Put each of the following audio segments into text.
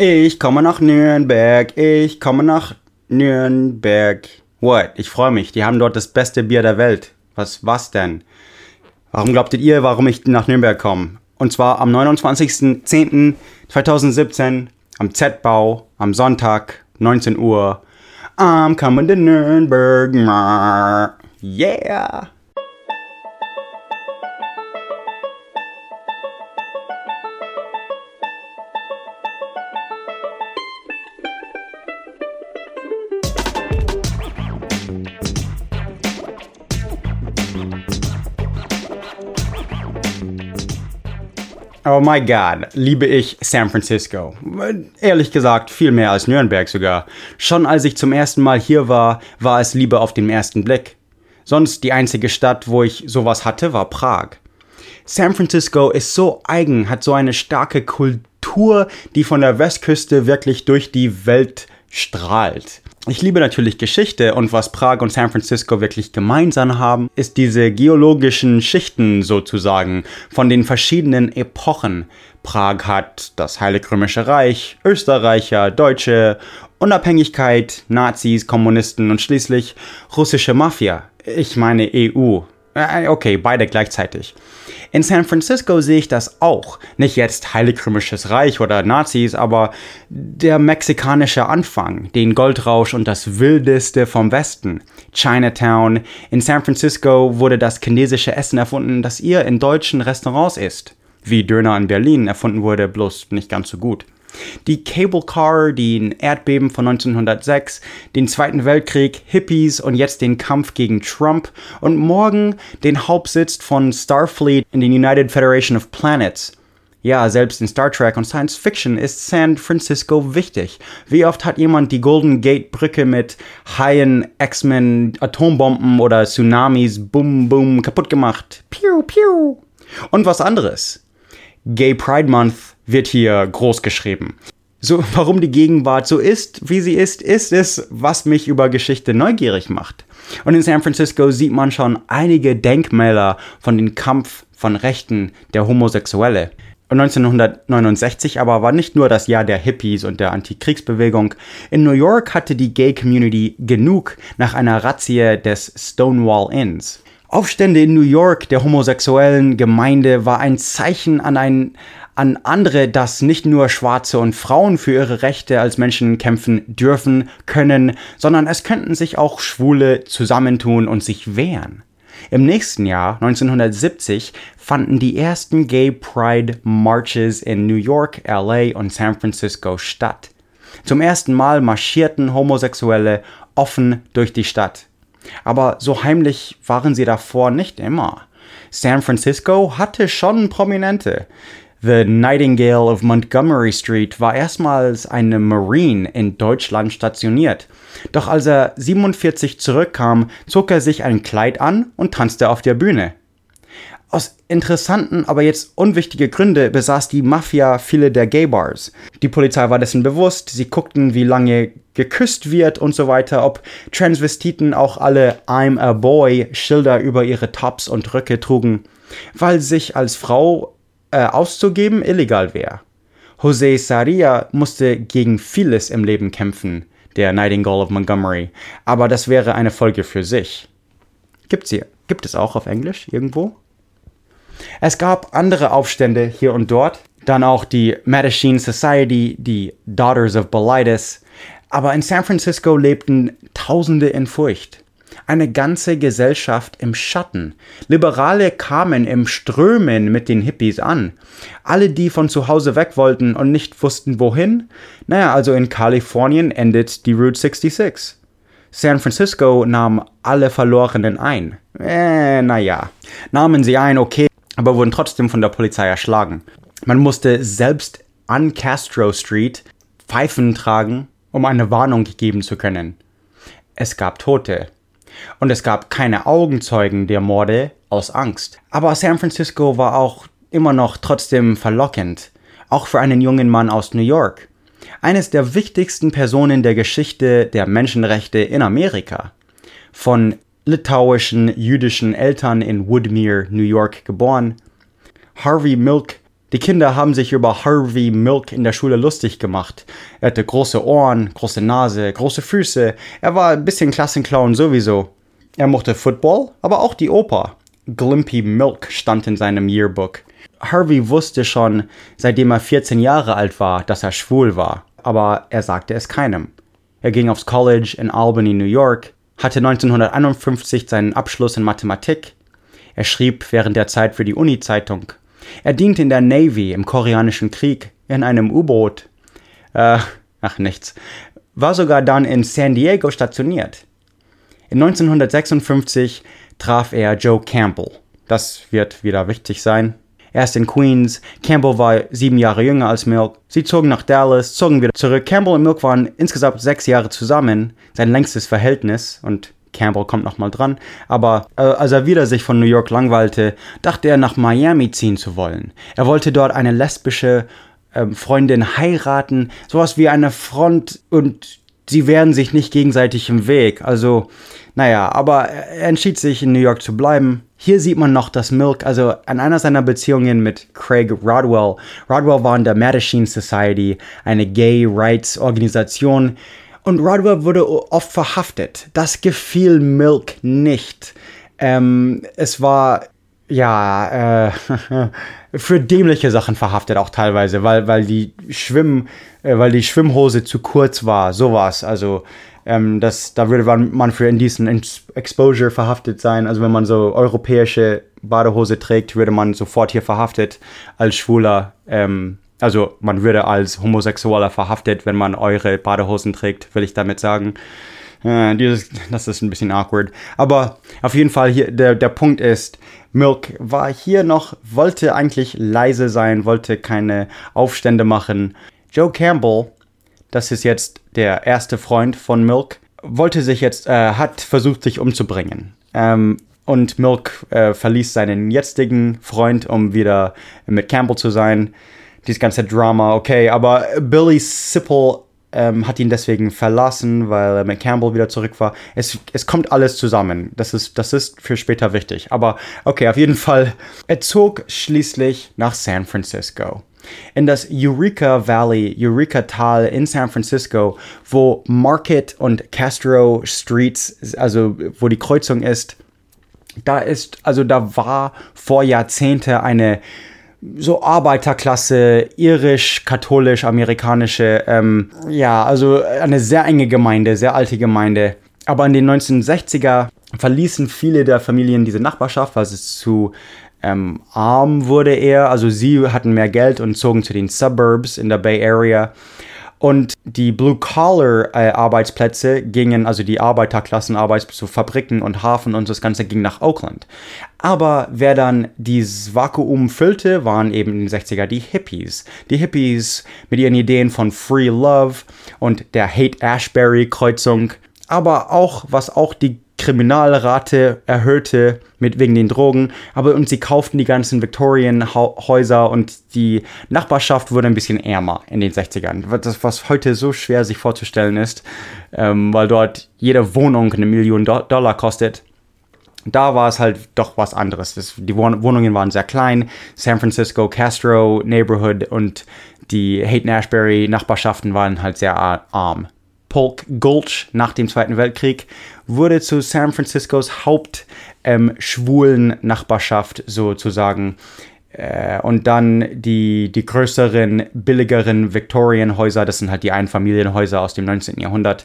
Ich komme nach Nürnberg. Ich komme nach Nürnberg. What? Ich freue mich. Die haben dort das beste Bier der Welt. Was, was denn? Warum glaubtet ihr, warum ich nach Nürnberg komme? Und zwar am 29.10.2017 am Z-Bau am Sonntag 19 Uhr. I'm coming to Nürnberg. Yeah! Oh my God, liebe ich San Francisco. Ehrlich gesagt, viel mehr als Nürnberg sogar. Schon als ich zum ersten Mal hier war, war es Liebe auf den ersten Blick. Sonst die einzige Stadt, wo ich sowas hatte, war Prag. San Francisco ist so eigen, hat so eine starke Kultur, die von der Westküste wirklich durch die Welt strahlt. Ich liebe natürlich Geschichte und was Prag und San Francisco wirklich gemeinsam haben, ist diese geologischen Schichten sozusagen von den verschiedenen Epochen. Prag hat das Heilige Römische Reich, Österreicher, Deutsche, Unabhängigkeit, Nazis, Kommunisten und schließlich russische Mafia. Ich meine EU. Äh, okay, beide gleichzeitig. In San Francisco sehe ich das auch. Nicht jetzt Heilig Römisches Reich oder Nazis, aber der mexikanische Anfang, den Goldrausch und das Wildeste vom Westen. Chinatown. In San Francisco wurde das chinesische Essen erfunden, das ihr in deutschen Restaurants isst. Wie Döner in Berlin erfunden wurde, bloß nicht ganz so gut. Die Cable Car, den Erdbeben von 1906, den Zweiten Weltkrieg, Hippies und jetzt den Kampf gegen Trump und morgen den Hauptsitz von Starfleet in den United Federation of Planets. Ja, selbst in Star Trek und Science Fiction ist San Francisco wichtig. Wie oft hat jemand die Golden Gate Brücke mit Haien, X-Men, Atombomben oder Tsunamis, Boom, Boom, kaputt gemacht? Piu, piu. Und was anderes. Gay Pride Month wird hier groß geschrieben. So, warum die Gegenwart so ist, wie sie ist, ist es, was mich über Geschichte neugierig macht. Und in San Francisco sieht man schon einige Denkmäler von dem Kampf von Rechten der Homosexuelle. Und 1969 aber war nicht nur das Jahr der Hippies und der Antikriegsbewegung. In New York hatte die Gay Community genug nach einer Razzie des Stonewall Inns. Aufstände in New York der homosexuellen Gemeinde war ein Zeichen an, ein, an andere, dass nicht nur Schwarze und Frauen für ihre Rechte als Menschen kämpfen dürfen, können, sondern es könnten sich auch Schwule zusammentun und sich wehren. Im nächsten Jahr, 1970, fanden die ersten Gay Pride Marches in New York, LA und San Francisco statt. Zum ersten Mal marschierten Homosexuelle offen durch die Stadt. Aber so heimlich waren sie davor nicht immer. San Francisco hatte schon Prominente. The Nightingale of Montgomery Street war erstmals eine Marine in Deutschland stationiert. Doch als er 47 zurückkam, zog er sich ein Kleid an und tanzte auf der Bühne. Aus interessanten, aber jetzt unwichtige Gründe besaß die Mafia viele der Gay-Bars. Die Polizei war dessen bewusst, sie guckten, wie lange geküsst wird und so weiter, ob Transvestiten auch alle I'm a Boy Schilder über ihre Tops und Röcke trugen, weil sich als Frau äh, auszugeben illegal wäre. Jose Saria musste gegen vieles im Leben kämpfen, der Nightingale of Montgomery, aber das wäre eine Folge für sich. Gibt's hier? Gibt es auch auf Englisch irgendwo? Es gab andere Aufstände hier und dort, dann auch die Mattachine Society, die Daughters of Bilitis, aber in San Francisco lebten Tausende in Furcht. Eine ganze Gesellschaft im Schatten. Liberale kamen im Strömen mit den Hippies an. Alle, die von zu Hause weg wollten und nicht wussten wohin? Naja, also in Kalifornien endet die Route 66. San Francisco nahm alle Verlorenen ein. Äh, naja. Nahmen sie ein, okay, aber wurden trotzdem von der Polizei erschlagen. Man musste selbst an Castro Street Pfeifen tragen, um eine Warnung geben zu können. Es gab Tote. Und es gab keine Augenzeugen der Morde aus Angst. Aber San Francisco war auch immer noch trotzdem verlockend, auch für einen jungen Mann aus New York. Eines der wichtigsten Personen der Geschichte der Menschenrechte in Amerika. Von litauischen jüdischen Eltern in Woodmere, New York geboren. Harvey Milk die Kinder haben sich über Harvey Milk in der Schule lustig gemacht. Er hatte große Ohren, große Nase, große Füße. Er war ein bisschen Klassenclown sowieso. Er mochte Football, aber auch die Oper. Glimpy Milk stand in seinem Yearbook. Harvey wusste schon, seitdem er 14 Jahre alt war, dass er schwul war, aber er sagte es keinem. Er ging aufs College in Albany, New York, hatte 1951 seinen Abschluss in Mathematik. Er schrieb während der Zeit für die Uni-Zeitung er diente in der Navy im Koreanischen Krieg, in einem U-Boot. Äh, ach nichts. War sogar dann in San Diego stationiert. In 1956 traf er Joe Campbell. Das wird wieder wichtig sein. Er ist in Queens. Campbell war sieben Jahre jünger als Milk. Sie zogen nach Dallas, zogen wieder zurück. Campbell und Milk waren insgesamt sechs Jahre zusammen. Sein längstes Verhältnis. Und Campbell kommt nochmal dran, aber äh, als er wieder sich von New York langweilte, dachte er nach Miami ziehen zu wollen. Er wollte dort eine lesbische äh, Freundin heiraten, sowas wie eine Front und sie wären sich nicht gegenseitig im Weg. Also, naja, aber er entschied sich in New York zu bleiben. Hier sieht man noch, dass Milk, also an einer seiner Beziehungen mit Craig Rodwell, Rodwell war in der Mattachine Society, eine Gay Rights Organisation, und Rodwell wurde oft verhaftet. Das gefiel Milk nicht. Ähm, es war ja äh, für dämliche Sachen verhaftet auch teilweise, weil weil die Schwimm äh, weil die Schwimmhose zu kurz war, sowas. Also ähm, das, da würde man für indecent Exposure verhaftet sein. Also wenn man so europäische Badehose trägt, würde man sofort hier verhaftet als Schwuler. Ähm, also man würde als Homosexueller verhaftet, wenn man eure Badehosen trägt, will ich damit sagen. Äh, dieses, das ist ein bisschen awkward. Aber auf jeden Fall hier, der, der Punkt ist, Milk war hier noch, wollte eigentlich leise sein, wollte keine Aufstände machen. Joe Campbell, das ist jetzt der erste Freund von Milk, wollte sich jetzt, äh, hat versucht, sich umzubringen. Ähm, und Milk äh, verließ seinen jetzigen Freund, um wieder mit Campbell zu sein dieses ganze Drama, okay, aber Billy Sipple ähm, hat ihn deswegen verlassen, weil er mit Campbell wieder zurück war. Es, es kommt alles zusammen. Das ist, das ist für später wichtig. Aber okay, auf jeden Fall. Er zog schließlich nach San Francisco. In das Eureka Valley, Eureka Tal in San Francisco, wo Market und Castro Streets, also wo die Kreuzung ist, da ist, also da war vor Jahrzehnte eine so Arbeiterklasse, irisch, katholisch, amerikanische, ähm, ja, also eine sehr enge Gemeinde, sehr alte Gemeinde. Aber in den 1960er verließen viele der Familien diese Nachbarschaft, weil es zu ähm, arm wurde eher. Also sie hatten mehr Geld und zogen zu den Suburbs in der Bay Area. Und die Blue-Collar-Arbeitsplätze gingen, also die Arbeiterklassen-Arbeitsplätze, zu Fabriken und Hafen und das Ganze ging nach Oakland. Aber wer dann dieses Vakuum füllte, waren eben in den 60er die Hippies. Die Hippies mit ihren Ideen von Free Love und der Hate-Ashbury-Kreuzung. Aber auch, was auch die Kriminalrate erhöhte mit wegen den Drogen, aber und sie kauften die ganzen Victorian-Häuser und die Nachbarschaft wurde ein bisschen ärmer in den 60ern. Das, was heute so schwer sich vorzustellen ist, ähm, weil dort jede Wohnung eine Million Do Dollar kostet. Da war es halt doch was anderes. Das, die Wohnungen waren sehr klein. San Francisco, Castro Neighborhood und die Haight-Ashbury Nachbarschaften waren halt sehr arm. Polk Gulch nach dem Zweiten Weltkrieg wurde zu San Franciscos Hauptschwulen ähm, Nachbarschaft sozusagen. Äh, und dann die, die größeren, billigeren Victorian-Häuser, das sind halt die Einfamilienhäuser aus dem 19. Jahrhundert,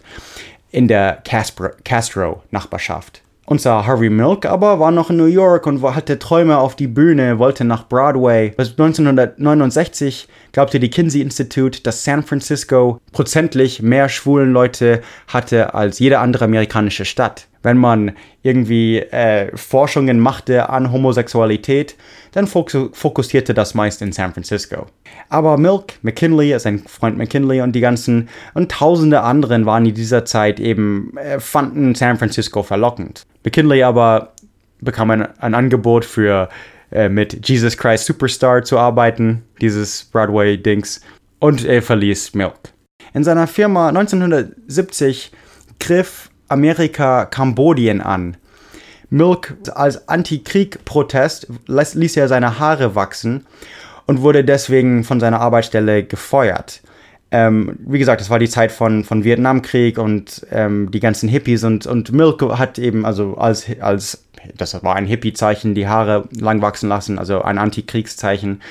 in der Castro-Nachbarschaft. Unser Harvey Milk aber war noch in New York und hatte Träume auf die Bühne, wollte nach Broadway. Bis 1969 glaubte die Kinsey Institute, dass San Francisco prozentlich mehr schwulen Leute hatte als jede andere amerikanische Stadt. Wenn man irgendwie äh, Forschungen machte an Homosexualität, dann fokussierte das meist in San Francisco. Aber Milk, McKinley, sein Freund McKinley und die ganzen und tausende anderen waren in dieser Zeit eben, äh, fanden San Francisco verlockend. McKinley aber bekam ein, ein Angebot für äh, mit Jesus Christ Superstar zu arbeiten, dieses Broadway-Dings, und er verließ Milk. In seiner Firma 1970 griff Amerika Kambodien an. Milk als Antikrieg-Protest ließ er seine Haare wachsen und wurde deswegen von seiner Arbeitsstelle gefeuert. Ähm, wie gesagt, das war die Zeit von, von Vietnamkrieg und ähm, die ganzen Hippies und, und Milk hat eben, also als, als das war ein Hippie-Zeichen, die Haare lang wachsen lassen, also ein Antikriegszeichen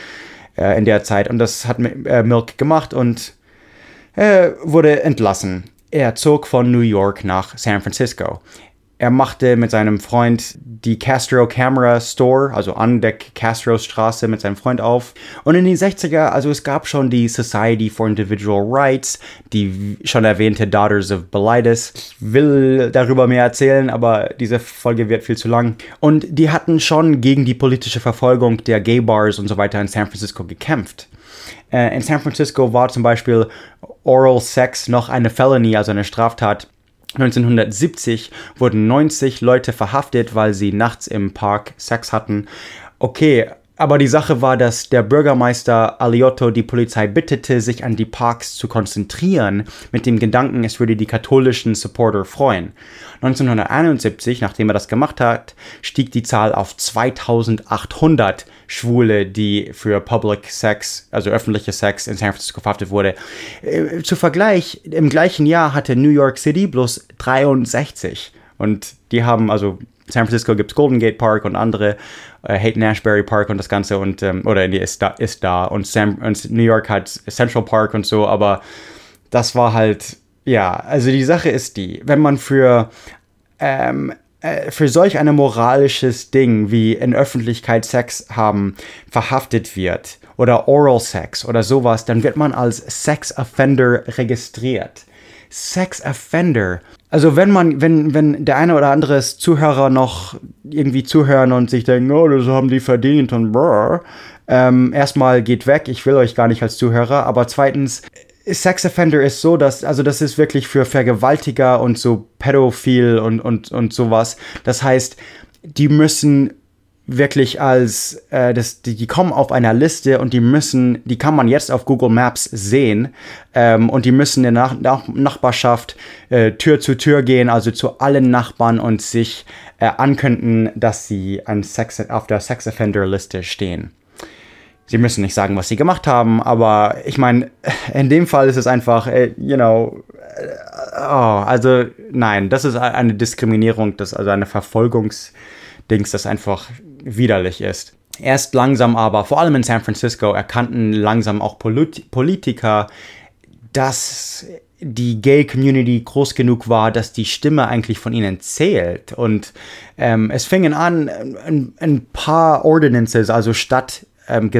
äh, in der Zeit. Und das hat äh, Milk gemacht und äh, wurde entlassen. Er zog von New York nach San Francisco. Er machte mit seinem Freund die Castro Camera Store, also an der Castro Straße mit seinem Freund auf. Und in den 60er, also es gab schon die Society for Individual Rights, die schon erwähnte Daughters of Belitis. Ich will darüber mehr erzählen, aber diese Folge wird viel zu lang. Und die hatten schon gegen die politische Verfolgung der Gay Bars und so weiter in San Francisco gekämpft. Äh, in San Francisco war zum Beispiel Oral Sex noch eine Felony, also eine Straftat. 1970 wurden 90 Leute verhaftet, weil sie nachts im Park Sex hatten. Okay, aber die Sache war, dass der Bürgermeister Aliotto die Polizei bittete, sich an die Parks zu konzentrieren, mit dem Gedanken, es würde die katholischen Supporter freuen. 1971, nachdem er das gemacht hat, stieg die Zahl auf 2800 Schwule, die für Public Sex, also öffentliche Sex in San Francisco verhaftet wurde. Äh, zu Vergleich, im gleichen Jahr hatte New York City bloß 63. Und die haben, also San Francisco gibt es Golden Gate Park und andere, äh, Hayden Ashbury Park und das Ganze und, ähm, oder nee, ist da, ist da. Und, Sam, und New York hat Central Park und so, aber das war halt, ja, also die Sache ist die, wenn man für ähm, äh, für solch ein moralisches Ding wie in Öffentlichkeit Sex haben verhaftet wird oder Oral Sex oder sowas, dann wird man als Sex Offender registriert. Sex Offender. Also wenn man, wenn, wenn der eine oder andere Zuhörer noch irgendwie zuhören und sich denken, oh, das haben die verdient und brr, ähm, erstmal geht weg, ich will euch gar nicht als Zuhörer, aber zweitens, Sex Offender ist so, dass, also das ist wirklich für Vergewaltiger und so Pädophil und, und, und sowas. Das heißt, die müssen wirklich als, äh, das, die, die kommen auf einer Liste und die müssen, die kann man jetzt auf Google Maps sehen ähm, und die müssen in der Nach Nach Nachbarschaft äh, Tür zu Tür gehen, also zu allen Nachbarn und sich äh, ankündigen, dass sie an Sex, auf der Sex Offender Liste stehen. Sie müssen nicht sagen, was sie gemacht haben, aber ich meine, in dem Fall ist es einfach, äh, you know, äh, oh, also nein, das ist eine Diskriminierung, das also eine Verfolgungsdings, das einfach widerlich ist. Erst langsam aber, vor allem in San Francisco, erkannten langsam auch Polit Politiker, dass die Gay-Community groß genug war, dass die Stimme eigentlich von ihnen zählt. Und ähm, es fingen an, ein, ein paar Ordinances, also Stadt ähm,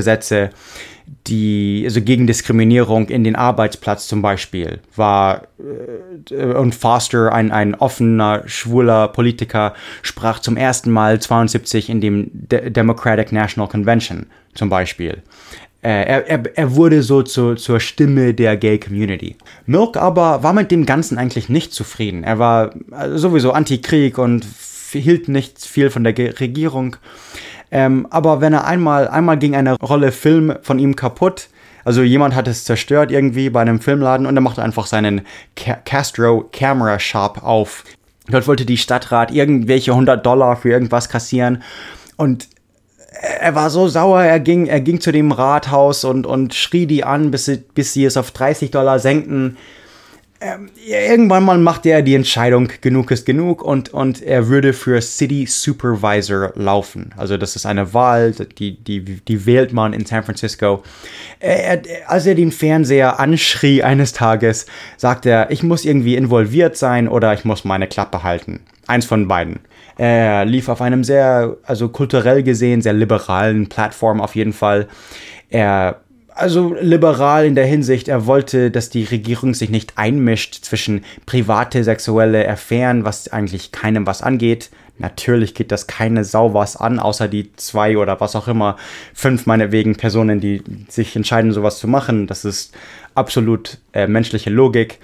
die, also gegen Diskriminierung in den Arbeitsplatz zum Beispiel, war äh, und Foster, ein, ein offener, schwuler Politiker, sprach zum ersten Mal 72 in dem De Democratic National Convention zum Beispiel. Äh, er, er, er wurde so zu, zur Stimme der Gay Community. Milk aber war mit dem Ganzen eigentlich nicht zufrieden. Er war äh, sowieso Anti-Krieg und hielt nicht viel von der Regierung. Ähm, aber wenn er einmal, einmal ging eine Rolle Film von ihm kaputt, also jemand hat es zerstört irgendwie bei einem Filmladen und er machte einfach seinen Ca Castro Camera Shop auf. Dort wollte die Stadtrat irgendwelche 100 Dollar für irgendwas kassieren und er war so sauer, er ging, er ging zu dem Rathaus und, und schrie die an, bis sie, bis sie es auf 30 Dollar senkten ähm, irgendwann mal macht er die Entscheidung, genug ist genug und, und er würde für City Supervisor laufen. Also das ist eine Wahl, die, die, die wählt man in San Francisco. Er, als er den Fernseher anschrie eines Tages, sagt er, ich muss irgendwie involviert sein oder ich muss meine Klappe halten. Eins von beiden. Er lief auf einem sehr, also kulturell gesehen, sehr liberalen Plattform auf jeden Fall. Er also liberal in der Hinsicht, er wollte, dass die Regierung sich nicht einmischt zwischen private sexuelle Affären, was eigentlich keinem was angeht. Natürlich geht das keine Sau was an, außer die zwei oder was auch immer, fünf meinetwegen Personen, die sich entscheiden, sowas zu machen. Das ist absolut äh, menschliche Logik.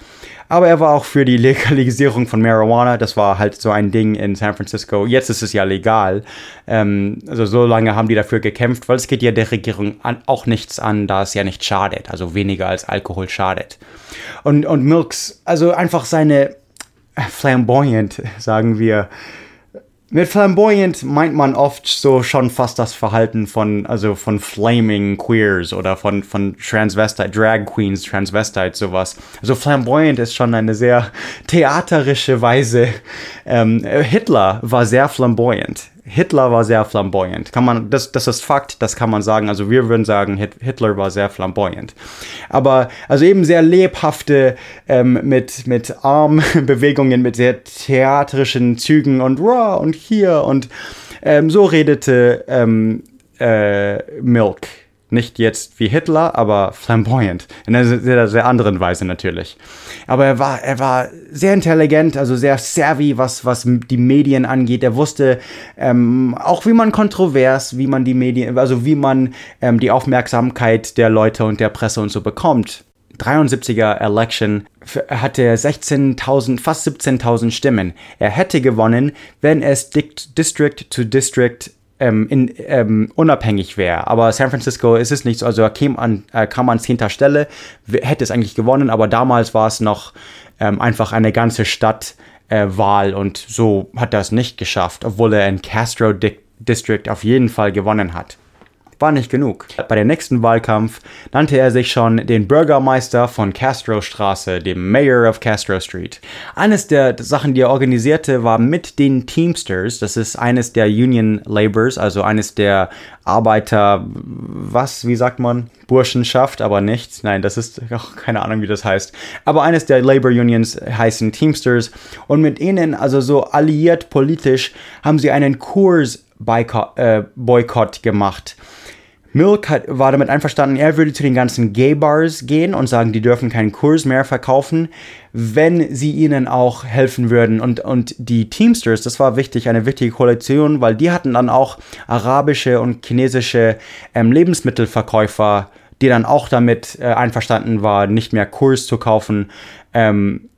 Aber er war auch für die Legalisierung von Marijuana. Das war halt so ein Ding in San Francisco. Jetzt ist es ja legal. Ähm, also so lange haben die dafür gekämpft, weil es geht ja der Regierung an, auch nichts an, da es ja nicht schadet. Also weniger als Alkohol schadet. Und, und Milks, also einfach seine flamboyant, sagen wir, mit flamboyant meint man oft so schon fast das Verhalten von, also von flaming Queers oder von, von Transvestite, Drag Queens, Transvestite, sowas. Also flamboyant ist schon eine sehr theaterische Weise. Ähm, Hitler war sehr flamboyant. Hitler war sehr flamboyant. Kann man, das, das ist Fakt, das kann man sagen. Also wir würden sagen, Hitler war sehr flamboyant. Aber also eben sehr lebhafte, ähm, mit, mit Armbewegungen, mit sehr theatrischen Zügen und raw und hier und ähm, so redete ähm, äh, Milk. Nicht jetzt wie Hitler, aber flamboyant. In einer sehr, sehr anderen Weise natürlich. Aber er war, er war sehr intelligent, also sehr savvy, was, was die Medien angeht. Er wusste ähm, auch, wie man kontrovers, wie man die Medien, also wie man ähm, die Aufmerksamkeit der Leute und der Presse und so bekommt. 73er Election hatte er 16.000, fast 17.000 Stimmen. Er hätte gewonnen, wenn es District to District ähm, in, ähm, unabhängig wäre. Aber San Francisco ist es nicht so. Also er kam an, er kam an zehnter Stelle, hätte es eigentlich gewonnen, aber damals war es noch ähm, einfach eine ganze Stadtwahl äh, und so hat er es nicht geschafft, obwohl er in Castro District auf jeden Fall gewonnen hat war nicht genug. Bei dem nächsten Wahlkampf nannte er sich schon den Bürgermeister von Castro Straße, dem Mayor of Castro Street. Eines der Sachen, die er organisierte, war mit den Teamsters. Das ist eines der Union Labors, also eines der Arbeiter, was, wie sagt man? Burschenschaft, aber nicht. Nein, das ist ach, keine Ahnung, wie das heißt. Aber eines der Labor Unions heißen Teamsters. Und mit ihnen, also so alliiert politisch, haben sie einen Kurs-Boykott äh, gemacht. Milk hat, war damit einverstanden, er würde zu den ganzen Gay-Bars gehen und sagen, die dürfen keinen Kurs mehr verkaufen, wenn sie ihnen auch helfen würden. Und, und die Teamsters, das war wichtig, eine wichtige Koalition, weil die hatten dann auch arabische und chinesische ähm, Lebensmittelverkäufer, die dann auch damit äh, einverstanden waren, nicht mehr Kurs zu kaufen. Ähm,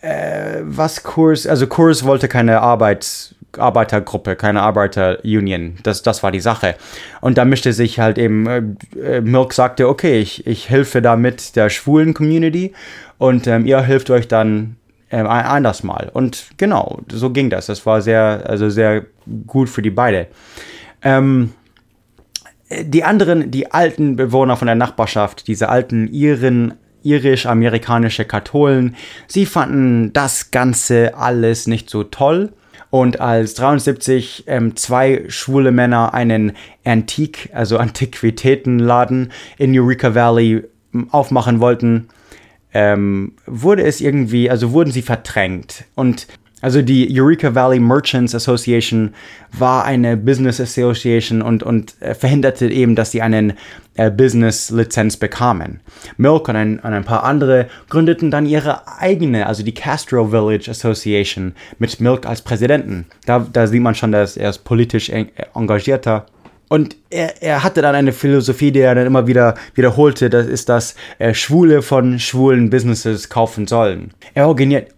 äh, was Kurs, also Kurs wollte keine Arbeits Arbeitergruppe, keine Arbeiterunion. Das, das war die Sache. Und da mischte sich halt eben, äh, äh, Milk sagte, okay, ich, ich helfe damit der schwulen Community und ähm, ihr hilft euch dann ähm, anders mal. Und genau, so ging das. Das war sehr, also sehr gut für die beide. Ähm, die anderen, die alten Bewohner von der Nachbarschaft, diese alten Iren, irisch-amerikanische Katholen, sie fanden das Ganze alles nicht so toll und als 73 ähm, zwei schwule Männer einen Antik, also Antiquitätenladen in Eureka Valley aufmachen wollten, ähm, wurde es irgendwie, also wurden sie verdrängt. Und also die Eureka Valley Merchants Association war eine Business Association und, und äh, verhinderte eben, dass sie einen äh, Business-Lizenz bekamen. Milk und ein, und ein paar andere gründeten dann ihre eigene, also die Castro Village Association mit Milk als Präsidenten. Da, da sieht man schon, dass er ist politisch engagierter und er, er hatte dann eine Philosophie, die er dann immer wieder wiederholte, das ist, dass äh, Schwule von schwulen Businesses kaufen sollen. Er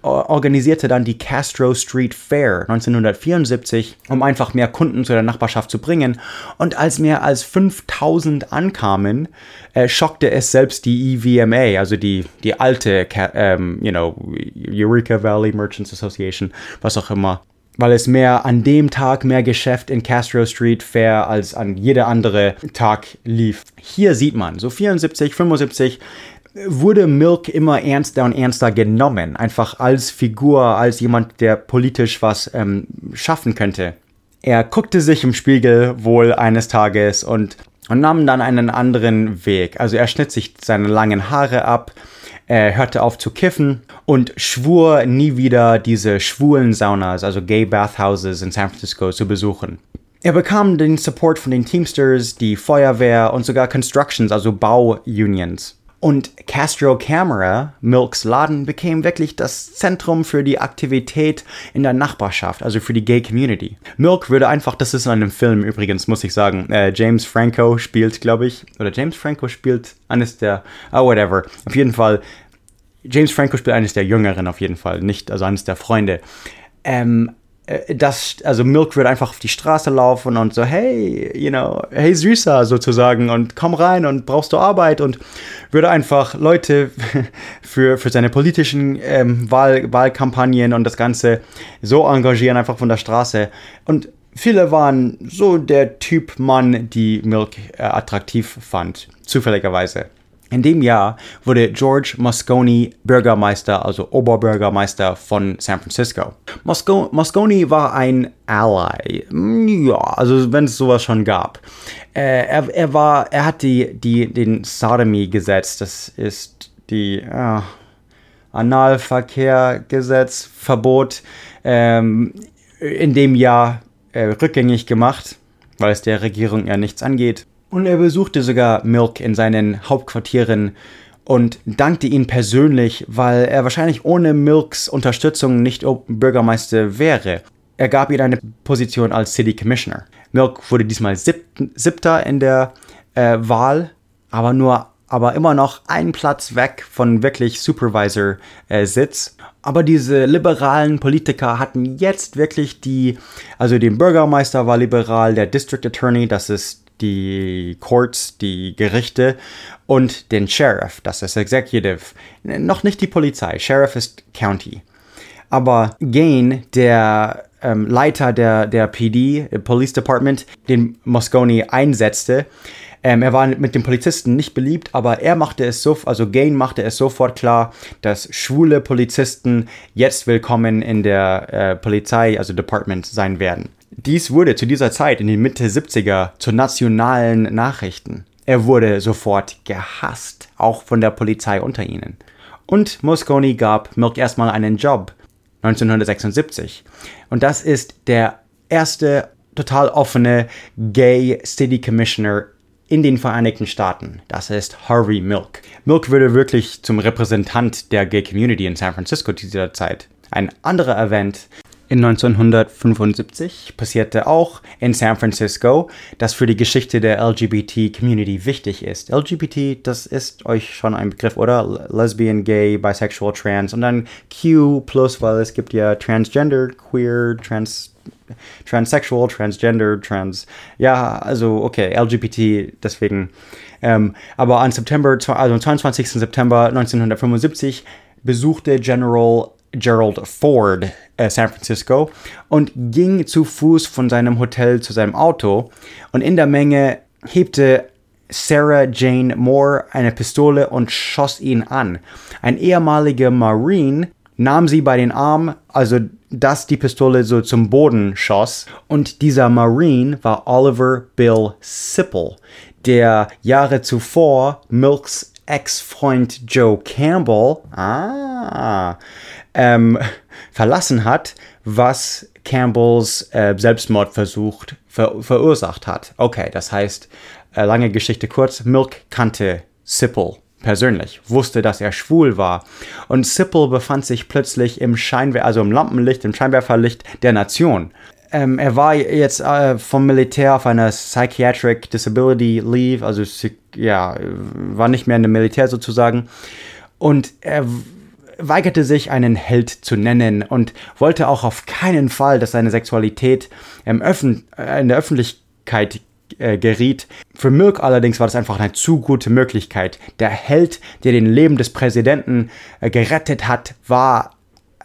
organisierte dann die Castro Street Fair 1974, um einfach mehr Kunden zu der Nachbarschaft zu bringen. Und als mehr als 5000 ankamen, äh, schockte es selbst die EVMA, also die, die alte, ähm, you know, Eureka Valley Merchants Association, was auch immer weil es mehr an dem Tag mehr Geschäft in Castro Street Fair als an jeder andere Tag lief. Hier sieht man, so 74, 75 wurde Milk immer ernster und ernster genommen, einfach als Figur, als jemand, der politisch was ähm, schaffen könnte. Er guckte sich im Spiegel wohl eines Tages und, und nahm dann einen anderen Weg. Also er schnitt sich seine langen Haare ab, er hörte auf zu kiffen und schwur nie wieder diese schwulen Saunas, also Gay Bathhouses in San Francisco zu besuchen. Er bekam den Support von den Teamsters, die Feuerwehr und sogar Constructions, also Bauunions. Und Castro Camera, Milks Laden, bekam wirklich das Zentrum für die Aktivität in der Nachbarschaft, also für die Gay Community. Milk würde einfach, das ist in einem Film übrigens, muss ich sagen, äh, James Franco spielt, glaube ich, oder James Franco spielt eines der, oh, whatever. Auf jeden Fall, James Franco spielt eines der Jüngeren auf jeden Fall, nicht, also eines der Freunde. Ähm, äh, das, also Milk würde einfach auf die Straße laufen und so, hey, you know, hey Süßer sozusagen und komm rein und brauchst du Arbeit und würde einfach Leute für, für seine politischen ähm, Wahl, Wahlkampagnen und das Ganze so engagieren, einfach von der Straße. Und viele waren so der Typ Mann, die Milk äh, attraktiv fand, zufälligerweise. In dem Jahr wurde George Moscone Bürgermeister, also Oberbürgermeister von San Francisco. Mosco Moscone war ein Ally, ja, also wenn es sowas schon gab. Äh, er, er, war, er hat die, die, den Sodomy-Gesetz, das ist die äh, Analverkehr-Gesetz, Verbot, ähm, in dem Jahr äh, rückgängig gemacht, weil es der Regierung ja nichts angeht. Und er besuchte sogar Milk in seinen Hauptquartieren und dankte ihm persönlich, weil er wahrscheinlich ohne Milks Unterstützung nicht Bürgermeister wäre. Er gab ihm eine Position als City Commissioner. Milk wurde diesmal sieb siebter in der äh, Wahl, aber nur aber immer noch einen Platz weg von wirklich Supervisor-Sitz. Äh, aber diese liberalen Politiker hatten jetzt wirklich die, also der Bürgermeister war liberal, der District Attorney, das ist die Courts, die Gerichte und den Sheriff, das ist Executive. Noch nicht die Polizei, Sheriff ist County. Aber Gain, der ähm, Leiter der, der PD, Police Department, den Moscone einsetzte, ähm, er war mit den Polizisten nicht beliebt, aber er machte es so, also Gain machte es sofort klar, dass schwule Polizisten jetzt willkommen in der äh, Polizei, also Department sein werden. Dies wurde zu dieser Zeit in den Mitte 70er zu nationalen Nachrichten. Er wurde sofort gehasst, auch von der Polizei unter ihnen. Und Moscone gab Milk erstmal einen Job 1976. Und das ist der erste total offene Gay City Commissioner in den Vereinigten Staaten. Das ist Harvey Milk. Milk wurde wirklich zum Repräsentant der Gay Community in San Francisco zu dieser Zeit. Ein anderer Event in 1975 passierte auch in San Francisco, das für die Geschichte der LGBT-Community wichtig ist. LGBT, das ist euch schon ein Begriff, oder? Lesbian, Gay, Bisexual, Trans und dann Q plus, weil es gibt ja Transgender, Queer, Trans Transsexual, Transgender, Trans. Ja, also okay, LGBT, deswegen. Ähm, aber am September, also am 22. September 1975 besuchte General Gerald Ford äh, San Francisco und ging zu Fuß von seinem Hotel zu seinem Auto und in der Menge hebte Sarah Jane Moore eine Pistole und schoss ihn an. Ein ehemaliger Marine nahm sie bei den Armen, also dass die Pistole so zum Boden schoss. Und dieser Marine war Oliver Bill Sipple, der Jahre zuvor Milks Ex-Freund Joe Campbell, ah, ähm, verlassen hat, was Campbells äh, Selbstmordversuch ver verursacht hat. Okay, das heißt, äh, lange Geschichte kurz, Milk kannte Sipple persönlich, wusste, dass er schwul war. Und Sipple befand sich plötzlich im Scheinwerfer, also im Lampenlicht, im Scheinwerferlicht der Nation. Ähm, er war jetzt äh, vom Militär auf einer Psychiatric Disability Leave, also ja, war nicht mehr in dem Militär sozusagen. Und er weigerte sich, einen Held zu nennen und wollte auch auf keinen Fall, dass seine Sexualität Öffn äh, in der Öffentlichkeit äh, geriet. Für Milk allerdings war das einfach eine zu gute Möglichkeit. Der Held, der den Leben des Präsidenten äh, gerettet hat, war,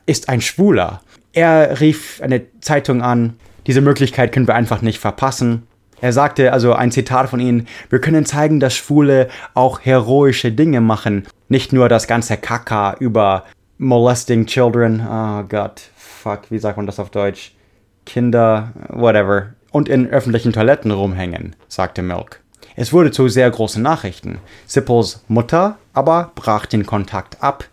ist ein Schwuler. Er rief eine Zeitung an, diese Möglichkeit können wir einfach nicht verpassen. Er sagte, also ein Zitat von ihm, wir können zeigen, dass Schwule auch heroische Dinge machen. Nicht nur das ganze Kaka über molesting children. Oh Gott, fuck, wie sagt man das auf Deutsch? Kinder, whatever. Und in öffentlichen Toiletten rumhängen, sagte Milk. Es wurde zu sehr großen Nachrichten. Sippels Mutter aber brach den Kontakt ab.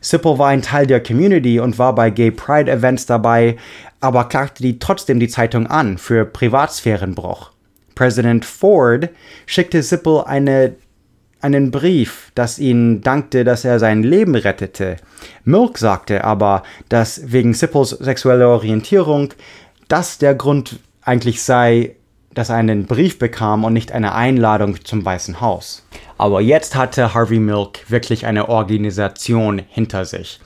Sipple war ein Teil der Community und war bei Gay Pride Events dabei, aber klagte die trotzdem die Zeitung an für Privatsphärenbruch. Präsident Ford schickte Sipple eine, einen Brief, das ihn dankte, dass er sein Leben rettete. Milk sagte aber, dass wegen Sipples sexueller Orientierung das der Grund eigentlich sei, dass er einen Brief bekam und nicht eine Einladung zum Weißen Haus. Aber jetzt hatte Harvey Milk wirklich eine Organisation hinter sich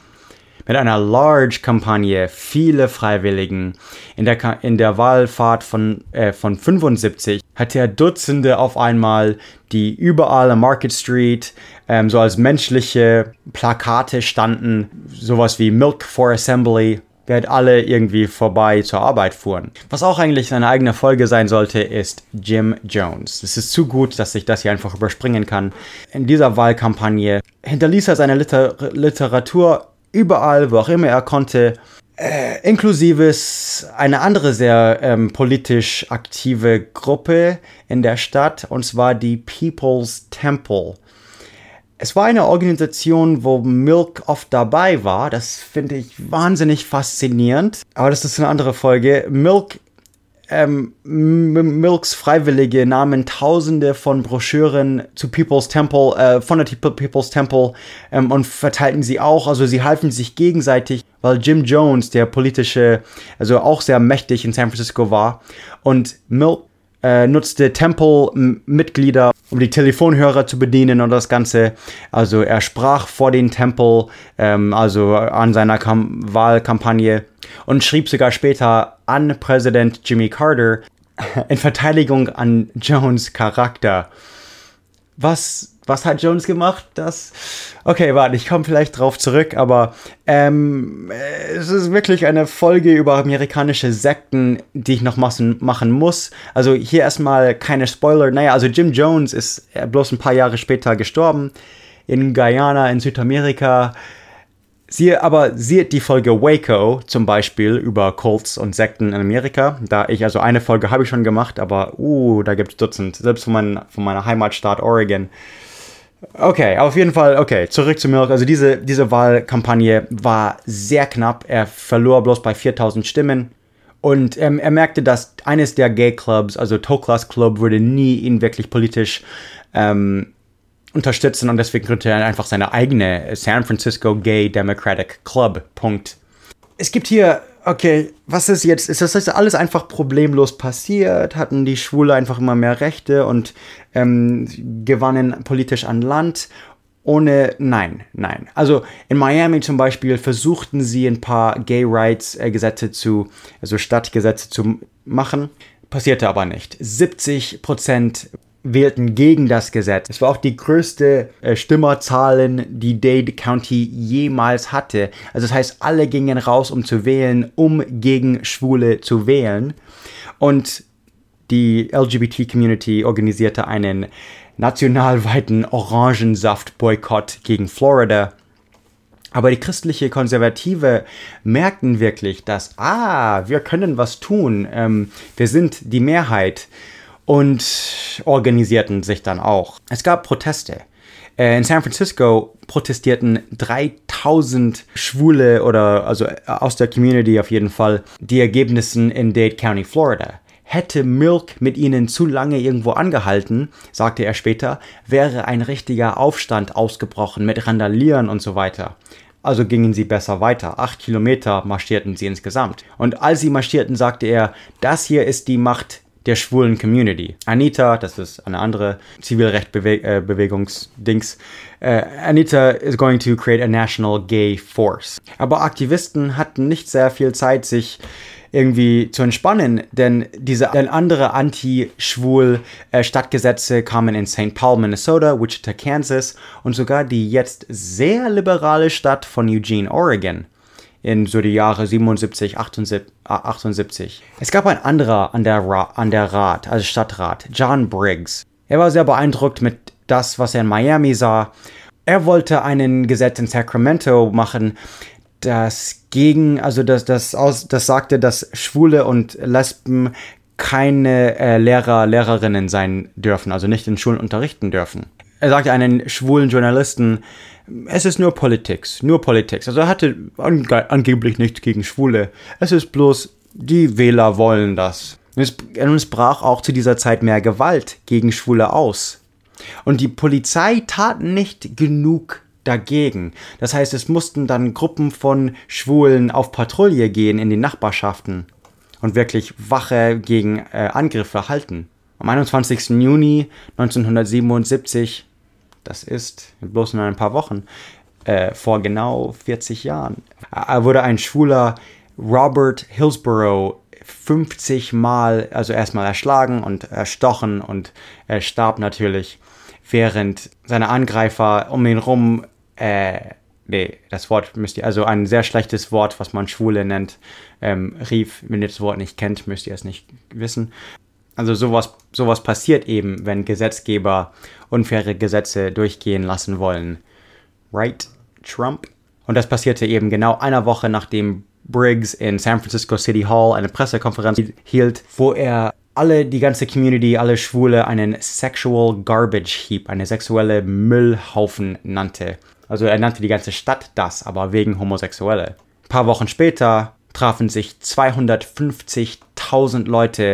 mit einer Large-Kampagne, viele Freiwilligen. In der, in der Wahlfahrt von, äh, von 75 hatte er Dutzende auf einmal, die überall am Market Street ähm, so als menschliche Plakate standen, sowas wie Milk for Assembly, während alle irgendwie vorbei zur Arbeit fuhren. Was auch eigentlich seine eigene Folge sein sollte, ist Jim Jones. Es ist zu gut, dass ich das hier einfach überspringen kann. In dieser Wahlkampagne hinterließ er seine Liter Literatur überall, wo auch immer er konnte, äh, inklusive eine andere sehr ähm, politisch aktive Gruppe in der Stadt, und zwar die People's Temple. Es war eine Organisation, wo Milk oft dabei war. Das finde ich wahnsinnig faszinierend. Aber das ist eine andere Folge. Milk ähm, Milks Freiwillige nahmen tausende von Broschüren zu People's Temple, äh, von der People's Temple ähm, und verteilten sie auch. Also sie halfen sich gegenseitig, weil Jim Jones, der politische, also auch sehr mächtig in San Francisco war, und Milk äh, nutzte Temple-Mitglieder, um die Telefonhörer zu bedienen und das Ganze. Also er sprach vor den Temple, ähm, also an seiner Kam Wahlkampagne und schrieb sogar später an Präsident Jimmy Carter in Verteidigung an Jones Charakter. Was was hat Jones gemacht? Das. Okay, warte, ich komme vielleicht drauf zurück, aber ähm, es ist wirklich eine Folge über amerikanische Sekten, die ich noch machen, machen muss. Also hier erstmal keine Spoiler. Naja, also Jim Jones ist bloß ein paar Jahre später gestorben in Guyana in Südamerika. Siehe, aber sieht die Folge Waco zum Beispiel über Cults und Sekten in Amerika. Da ich, also eine Folge habe ich schon gemacht, aber uh, da gibt es Dutzend, selbst von, mein, von meiner Heimatstaat Oregon. Okay, auf jeden Fall, okay, zurück zu Milk. Also diese, diese Wahlkampagne war sehr knapp. Er verlor bloß bei 4000 Stimmen. Und ähm, er merkte, dass eines der Gay Clubs, also Toklas Club, würde nie ihn wirklich politisch ähm, unterstützen und deswegen gründete er einfach seine eigene San Francisco Gay Democratic Club. Punkt. Es gibt hier okay, was ist jetzt? Ist das alles einfach problemlos passiert? Hatten die Schwule einfach immer mehr Rechte und ähm, gewannen politisch an Land? Ohne, nein, nein. Also in Miami zum Beispiel versuchten sie ein paar Gay Rights äh, Gesetze zu, also Stadtgesetze zu machen. Passierte aber nicht. 70 Prozent wählten gegen das Gesetz. Es war auch die größte äh, Stimmerzahlen, die Dade County jemals hatte. Also das heißt, alle gingen raus, um zu wählen, um gegen Schwule zu wählen. Und die LGBT-Community organisierte einen nationalweiten Orangensaft-Boykott gegen Florida. Aber die christliche Konservative merkten wirklich, dass, ah, wir können was tun, ähm, wir sind die Mehrheit und organisierten sich dann auch. Es gab Proteste. Äh, in San Francisco protestierten 3000 Schwule oder also äh, aus der Community auf jeden Fall die Ergebnissen in Dade County, Florida. Hätte Milk mit ihnen zu lange irgendwo angehalten, sagte er später, wäre ein richtiger Aufstand ausgebrochen mit Randalieren und so weiter. Also gingen sie besser weiter. Acht Kilometer marschierten sie insgesamt. Und als sie marschierten, sagte er, das hier ist die Macht der schwulen Community. Anita, das ist eine andere Zivilrechtbewegungsdings, äh, Anita is going to create a national gay force. Aber Aktivisten hatten nicht sehr viel Zeit, sich irgendwie zu entspannen, denn diese denn andere anti-schwul äh, Stadtgesetze kamen in St. Paul, Minnesota, Wichita, Kansas und sogar die jetzt sehr liberale Stadt von Eugene, Oregon in so die Jahre 77, 78. Es gab ein anderer an der, Ra an der Rat, also Stadtrat, John Briggs. Er war sehr beeindruckt mit das, was er in Miami sah. Er wollte einen Gesetz in Sacramento machen, das gegen, also das, das, aus, das sagte, dass Schwule und Lesben keine äh, Lehrer, Lehrerinnen sein dürfen, also nicht in Schulen unterrichten dürfen. Er sagte einen schwulen Journalisten, es ist nur Politik, nur Politik. Also er hatte ange angeblich nichts gegen Schwule. Es ist bloß, die Wähler wollen das. Und es, und es brach auch zu dieser Zeit mehr Gewalt gegen Schwule aus. Und die Polizei tat nicht genug dagegen. Das heißt, es mussten dann Gruppen von Schwulen auf Patrouille gehen in den Nachbarschaften und wirklich Wache gegen äh, Angriffe halten. Am 21. Juni 1977, das ist bloß in ein paar Wochen, äh, vor genau 40 Jahren, äh, wurde ein schwuler Robert Hillsborough 50 Mal, also erstmal erschlagen und erstochen und er starb natürlich, während seine Angreifer um ihn rum, äh, nee, das Wort müsst ihr, also ein sehr schlechtes Wort, was man Schwule nennt, ähm, rief, wenn ihr das Wort nicht kennt, müsst ihr es nicht wissen. Also sowas, sowas passiert eben, wenn Gesetzgeber unfaire Gesetze durchgehen lassen wollen. Right, Trump? Und das passierte eben genau einer Woche nachdem Briggs in San Francisco City Hall eine Pressekonferenz hielt, wo er alle, die ganze Community, alle Schwule einen Sexual Garbage Heap, eine sexuelle Müllhaufen nannte. Also er nannte die ganze Stadt das, aber wegen Homosexuelle. Ein paar Wochen später trafen sich 250.000 Leute.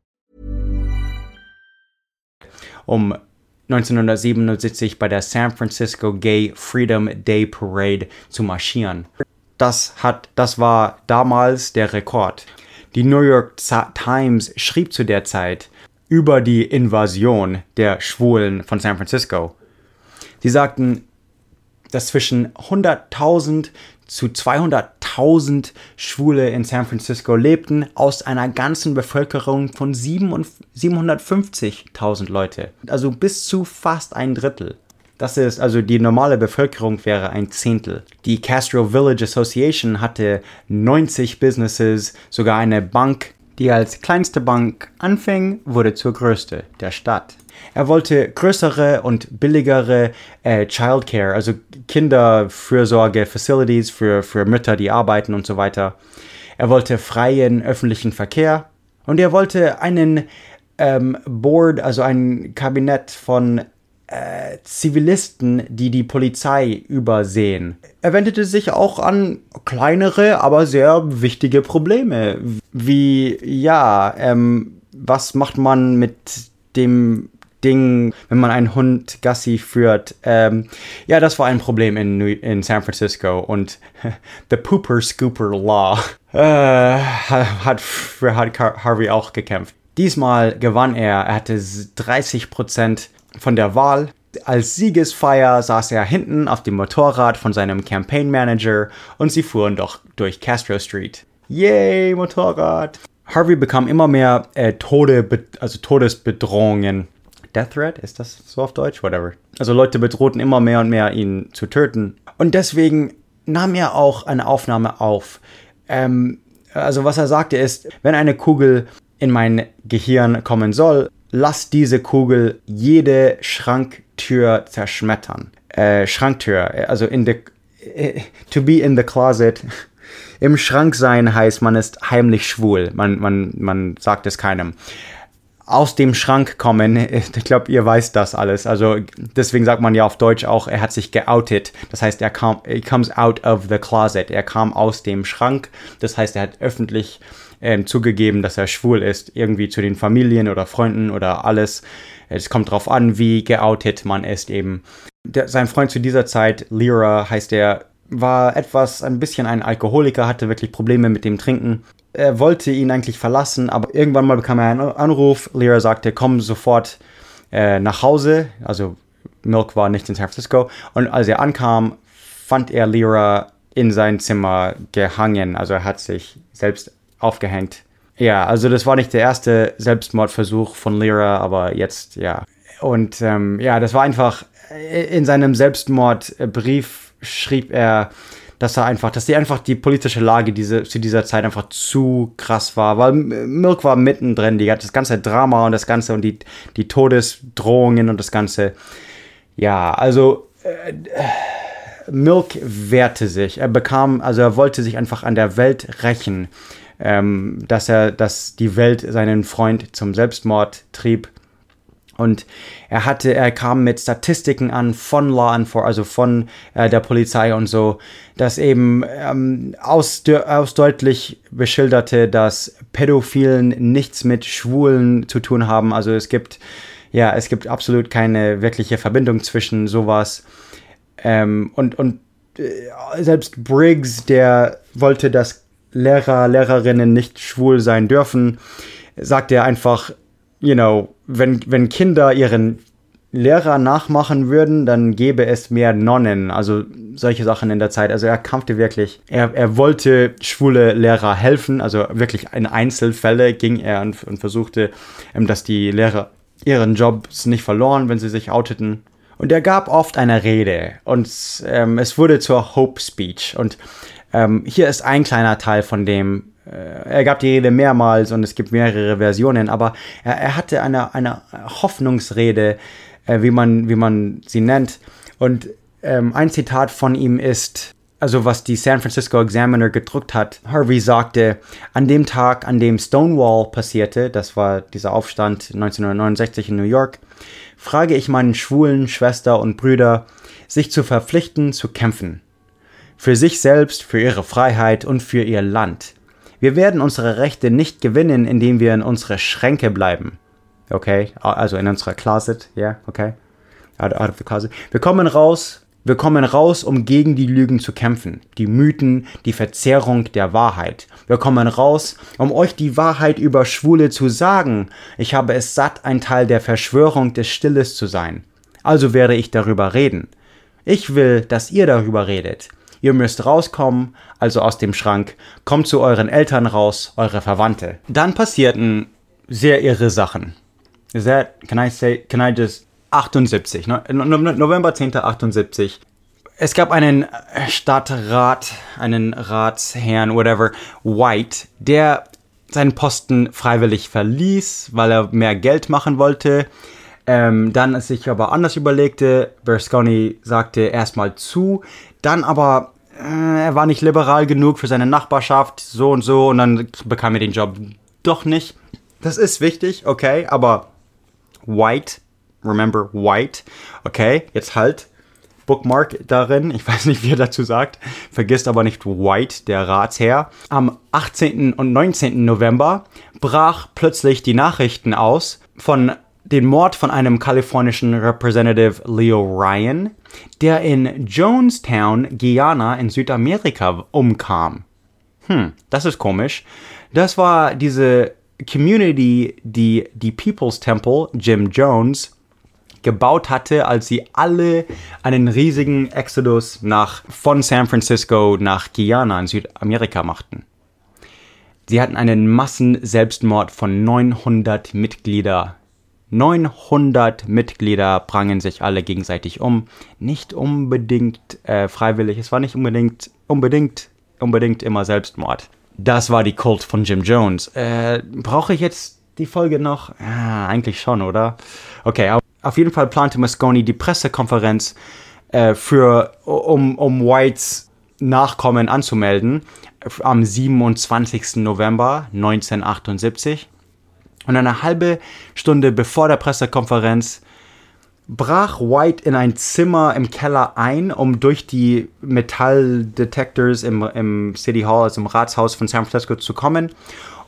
Um 1977 bei der San Francisco Gay Freedom Day Parade zu marschieren. Das, hat, das war damals der Rekord. Die New York Times schrieb zu der Zeit über die Invasion der Schwulen von San Francisco. Sie sagten, dass zwischen 100.000 zu 200.000 Schwule in San Francisco lebten, aus einer ganzen Bevölkerung von 750.000 Leute. Also bis zu fast ein Drittel. Das ist also die normale Bevölkerung wäre ein Zehntel. Die Castro Village Association hatte 90 Businesses, sogar eine Bank, die als kleinste Bank anfing, wurde zur größte der Stadt. Er wollte größere und billigere äh, Childcare, also Kinderfürsorge-Facilities für, für Mütter, die arbeiten und so weiter. Er wollte freien öffentlichen Verkehr und er wollte einen ähm, Board, also ein Kabinett von äh, Zivilisten, die die Polizei übersehen. Er wendete sich auch an kleinere, aber sehr wichtige Probleme, wie ja, ähm, was macht man mit dem Ding, wenn man einen Hund Gassi führt. Ähm, ja, das war ein Problem in, in San Francisco und the Pooper Scooper Law äh, hat für Harvey auch gekämpft. Diesmal gewann er, er hatte 30 Prozent von der Wahl. Als Siegesfeier saß er hinten auf dem Motorrad von seinem Campaign Manager und sie fuhren doch durch Castro Street. Yay, Motorrad! Harvey bekam immer mehr äh, Tode, also Todesbedrohungen. Death Threat, ist das so auf Deutsch? Whatever. Also Leute bedrohten immer mehr und mehr, ihn zu töten. Und deswegen nahm er auch eine Aufnahme auf. Ähm, also was er sagte ist, wenn eine Kugel in mein Gehirn kommen soll, lass diese Kugel jede Schranktür zerschmettern. Äh, Schranktür, also in the, to be in the closet. Im Schrank sein heißt, man ist heimlich schwul. Man, man, man sagt es keinem. Aus dem Schrank kommen, ich glaube, ihr weißt das alles. Also deswegen sagt man ja auf Deutsch auch, er hat sich geoutet. Das heißt, er kam, he comes out of the closet. Er kam aus dem Schrank. Das heißt, er hat öffentlich ähm, zugegeben, dass er schwul ist, irgendwie zu den Familien oder Freunden oder alles. Es kommt drauf an, wie geoutet man ist eben. Der, sein Freund zu dieser Zeit, Lyra heißt er, war etwas, ein bisschen ein Alkoholiker, hatte wirklich Probleme mit dem Trinken. Er wollte ihn eigentlich verlassen, aber irgendwann mal bekam er einen Anruf. Lyra sagte, komm sofort äh, nach Hause. Also Milk war nicht in San Francisco. Und als er ankam, fand er Lyra in sein Zimmer gehangen. Also er hat sich selbst aufgehängt. Ja, also das war nicht der erste Selbstmordversuch von Lyra, aber jetzt, ja. und ähm, ja, das war einfach, in seinem Selbstmordbrief schrieb er, dass er einfach, dass die einfach die politische Lage diese, zu dieser Zeit einfach zu krass war, weil Milk war mittendrin, die, das ganze Drama und das Ganze und die, die Todesdrohungen und das Ganze. Ja, also äh, Milk wehrte sich. Er bekam, also er wollte sich einfach an der Welt rächen, ähm, dass er, dass die Welt seinen Freund zum Selbstmord trieb. Und er hatte, er kam mit Statistiken an von Law Enforcement, also von äh, der Polizei und so, das eben ähm, aus, ausdeutlich beschilderte, dass Pädophilen nichts mit Schwulen zu tun haben. Also es gibt, ja, es gibt absolut keine wirkliche Verbindung zwischen sowas. Ähm, und und äh, selbst Briggs, der wollte, dass Lehrer, Lehrerinnen nicht schwul sein dürfen, sagte er einfach, you know, wenn, wenn Kinder ihren Lehrer nachmachen würden, dann gäbe es mehr Nonnen, also solche Sachen in der Zeit. Also er kämpfte wirklich. Er, er wollte schwule Lehrer helfen, also wirklich in Einzelfälle ging er und, und versuchte, ähm, dass die Lehrer ihren Jobs nicht verloren, wenn sie sich outeten. Und er gab oft eine Rede und ähm, es wurde zur Hope Speech. Und ähm, hier ist ein kleiner Teil von dem, er gab die Rede mehrmals und es gibt mehrere Versionen, aber er, er hatte eine, eine Hoffnungsrede, äh, wie, man, wie man sie nennt. Und ähm, ein Zitat von ihm ist, also was die San Francisco Examiner gedruckt hat. Harvey sagte, an dem Tag, an dem Stonewall passierte, das war dieser Aufstand 1969 in New York, frage ich meinen schwulen Schwester und Brüder, sich zu verpflichten, zu kämpfen. Für sich selbst, für ihre Freiheit und für ihr Land. Wir werden unsere Rechte nicht gewinnen, indem wir in unsere Schränke bleiben. Okay, also in unserer Closet, ja, yeah, okay. Out, out of the closet. Wir kommen raus, wir kommen raus, um gegen die Lügen zu kämpfen, die Mythen, die Verzerrung der Wahrheit. Wir kommen raus, um euch die Wahrheit über Schwule zu sagen. Ich habe es satt, ein Teil der Verschwörung des Stilles zu sein. Also werde ich darüber reden. Ich will, dass ihr darüber redet. Ihr müsst rauskommen, also aus dem Schrank, kommt zu euren Eltern raus, eure Verwandte. Dann passierten sehr irre Sachen. Is that, can I say, can I just, 78, no, November 10. 78. Es gab einen Stadtrat, einen Ratsherrn, whatever, White, der seinen Posten freiwillig verließ, weil er mehr Geld machen wollte. Ähm, dann es sich aber anders überlegte. Berlusconi sagte erstmal zu, dann aber äh, er war nicht liberal genug für seine Nachbarschaft, so und so, und dann bekam er den Job doch nicht. Das ist wichtig, okay, aber White, remember White, okay, jetzt halt. Bookmark darin, ich weiß nicht, wie er dazu sagt, vergisst aber nicht White, der Ratsherr. Am 18. und 19. November brach plötzlich die Nachrichten aus von den Mord von einem kalifornischen Representative Leo Ryan, der in Jonestown, Guyana in Südamerika umkam. Hm, das ist komisch. Das war diese Community, die die People's Temple, Jim Jones, gebaut hatte, als sie alle einen riesigen Exodus nach, von San Francisco nach Guyana in Südamerika machten. Sie hatten einen Massenselbstmord von 900 Mitgliedern 900 Mitglieder prangen sich alle gegenseitig um. Nicht unbedingt äh, freiwillig, es war nicht unbedingt, unbedingt, unbedingt immer Selbstmord. Das war die Cult von Jim Jones. Äh, Brauche ich jetzt die Folge noch? Ah, eigentlich schon, oder? Okay, auf jeden Fall plante Moscone die Pressekonferenz äh, für, um, um Whites Nachkommen anzumelden am 27. November 1978. Und eine halbe Stunde bevor der Pressekonferenz brach White in ein Zimmer im Keller ein, um durch die Metalldetectors im, im City Hall, also im Ratshaus von San Francisco zu kommen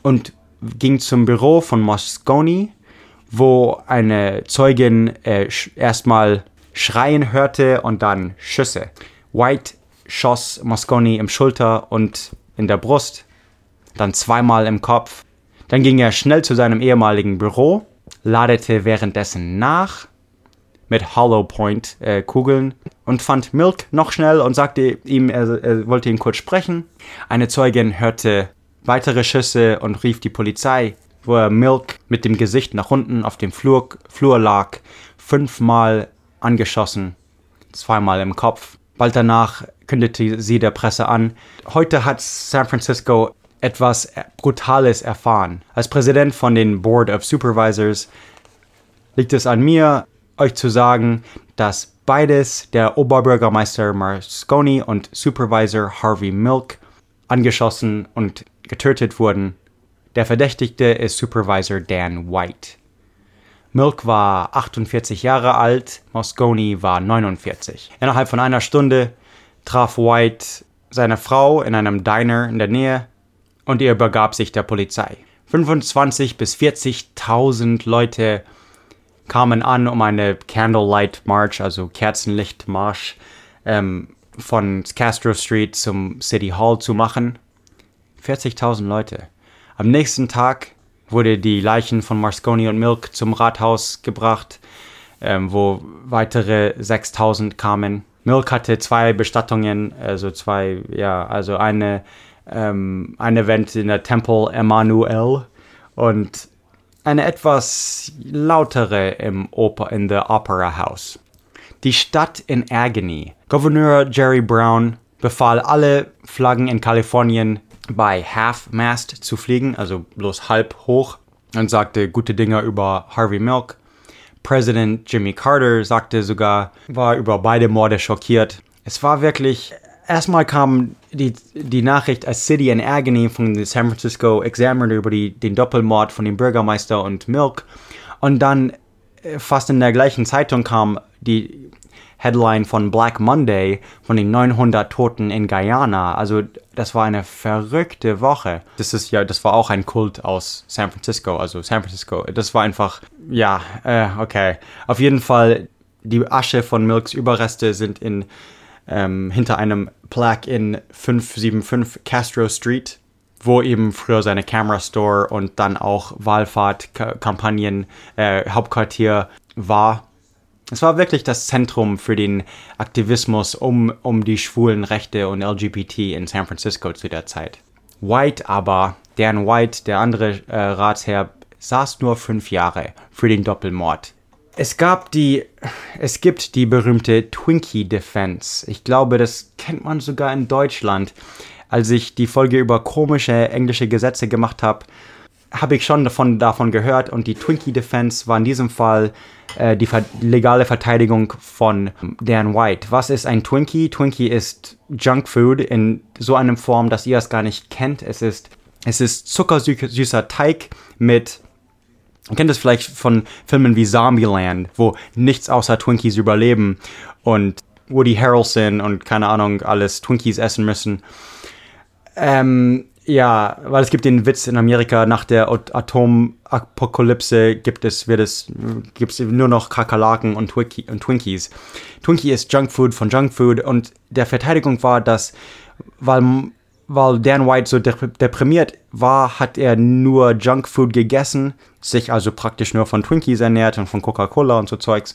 und ging zum Büro von Moscone, wo eine Zeugin äh, erstmal Schreien hörte und dann Schüsse. White schoss Moscone im Schulter und in der Brust, dann zweimal im Kopf dann ging er schnell zu seinem ehemaligen Büro, ladete währenddessen nach mit Hollow-Point-Kugeln äh, und fand Milk noch schnell und sagte ihm, er, er wollte ihn kurz sprechen. Eine Zeugin hörte weitere Schüsse und rief die Polizei, wo er Milk mit dem Gesicht nach unten auf dem Flur, Flur lag, fünfmal angeschossen, zweimal im Kopf. Bald danach kündigte sie der Presse an, heute hat San Francisco etwas Brutales erfahren. Als Präsident von den Board of Supervisors liegt es an mir, euch zu sagen, dass beides, der Oberbürgermeister Marconi und Supervisor Harvey Milk, angeschossen und getötet wurden. Der Verdächtigte ist Supervisor Dan White. Milk war 48 Jahre alt, Moscone war 49. Innerhalb von einer Stunde traf White seine Frau in einem Diner in der Nähe und er übergab sich der Polizei. 25 bis 40.000 Leute kamen an, um eine Candlelight March, also Kerzenlichtmarsch, ähm, von Castro Street zum City Hall zu machen. 40.000 Leute. Am nächsten Tag wurde die Leichen von Marsconi und Milk zum Rathaus gebracht, ähm, wo weitere 6000 kamen. Milk hatte zwei Bestattungen, also zwei, ja, also eine, ähm, ein Event in der Temple Emmanuel und eine etwas lautere im Oper, in der Opera House. Die Stadt in Agony. Gouverneur Jerry Brown befahl alle Flaggen in Kalifornien bei Half-Mast zu fliegen, also bloß halb hoch, und sagte gute Dinge über Harvey Milk. Präsident Jimmy Carter sagte sogar, war über beide Morde schockiert. Es war wirklich, erstmal kam die, die Nachricht als City in Agony von der San Francisco Examiner über die, den Doppelmord von dem Bürgermeister und Milk. Und dann äh, fast in der gleichen Zeitung kam die Headline von Black Monday von den 900 Toten in Guyana. Also das war eine verrückte Woche. Das ist ja, das war auch ein Kult aus San Francisco. Also San Francisco. Das war einfach, ja, äh, okay. Auf jeden Fall die Asche von Milks Überreste sind in ähm, hinter einem Plaque in 575 Castro Street, wo eben früher seine Camera Store und dann auch Wahlfahrtkampagnen äh, Hauptquartier war. Es war wirklich das Zentrum für den Aktivismus um, um die schwulen Rechte und LGBT in San Francisco zu der Zeit. White aber, Dan White, der andere äh, Ratsherr, saß nur fünf Jahre für den Doppelmord. Es gab die, es gibt die berühmte Twinkie Defense. Ich glaube, das kennt man sogar in Deutschland. Als ich die Folge über komische englische Gesetze gemacht habe, habe ich schon davon, davon gehört und die Twinkie Defense war in diesem Fall äh, die ver legale Verteidigung von Dan White. Was ist ein Twinkie? Twinkie ist Junkfood in so einer Form, dass ihr es gar nicht kennt. Es ist, es ist zuckersüßer Teig mit Ihr kennt es vielleicht von Filmen wie Zombieland, wo nichts außer Twinkies überleben und Woody Harrelson und keine Ahnung alles Twinkies essen müssen. Ähm, ja, weil es gibt den Witz in Amerika, nach der Atomapokalypse gibt es, wird es, gibt es nur noch Kakerlaken und, Twinkie, und Twinkies. Twinkie ist Junkfood von Junkfood und der Verteidigung war, dass, weil weil Dan White so deprimiert war, hat er nur Junkfood gegessen, sich also praktisch nur von Twinkies ernährt und von Coca-Cola und so Zeugs.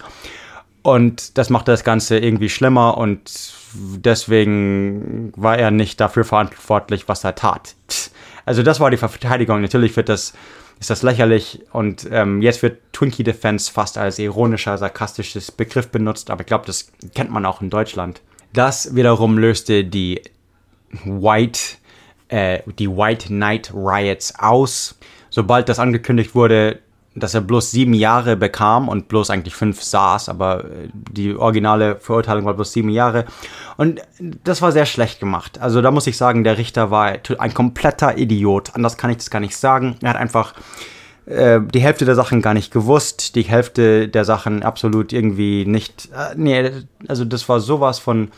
Und das machte das Ganze irgendwie schlimmer und deswegen war er nicht dafür verantwortlich, was er tat. Also das war die Verteidigung. Natürlich wird das, ist das lächerlich und ähm, jetzt wird Twinkie Defense fast als ironischer, sarkastisches Begriff benutzt, aber ich glaube, das kennt man auch in Deutschland. Das wiederum löste die White, äh, die White Night Riots aus. Sobald das angekündigt wurde, dass er bloß sieben Jahre bekam und bloß eigentlich fünf saß, aber äh, die originale Verurteilung war bloß sieben Jahre. Und das war sehr schlecht gemacht. Also da muss ich sagen, der Richter war ein kompletter Idiot. Anders kann ich das gar nicht sagen. Er hat einfach äh, die Hälfte der Sachen gar nicht gewusst, die Hälfte der Sachen absolut irgendwie nicht. Äh, nee, also das war sowas von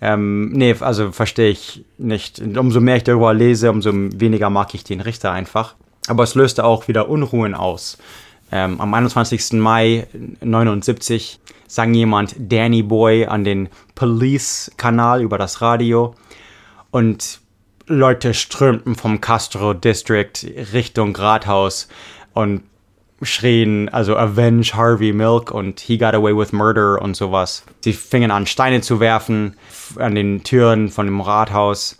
ähm, nee, also verstehe ich nicht. Umso mehr ich darüber lese, umso weniger mag ich den Richter einfach. Aber es löste auch wieder Unruhen aus. Ähm, am 21. Mai 79 sang jemand Danny Boy an den Police-Kanal über das Radio und Leute strömten vom Castro District Richtung Rathaus und schrien, also Avenge Harvey Milk und He Got Away with Murder und sowas. Sie fingen an, Steine zu werfen an den Türen von dem Rathaus.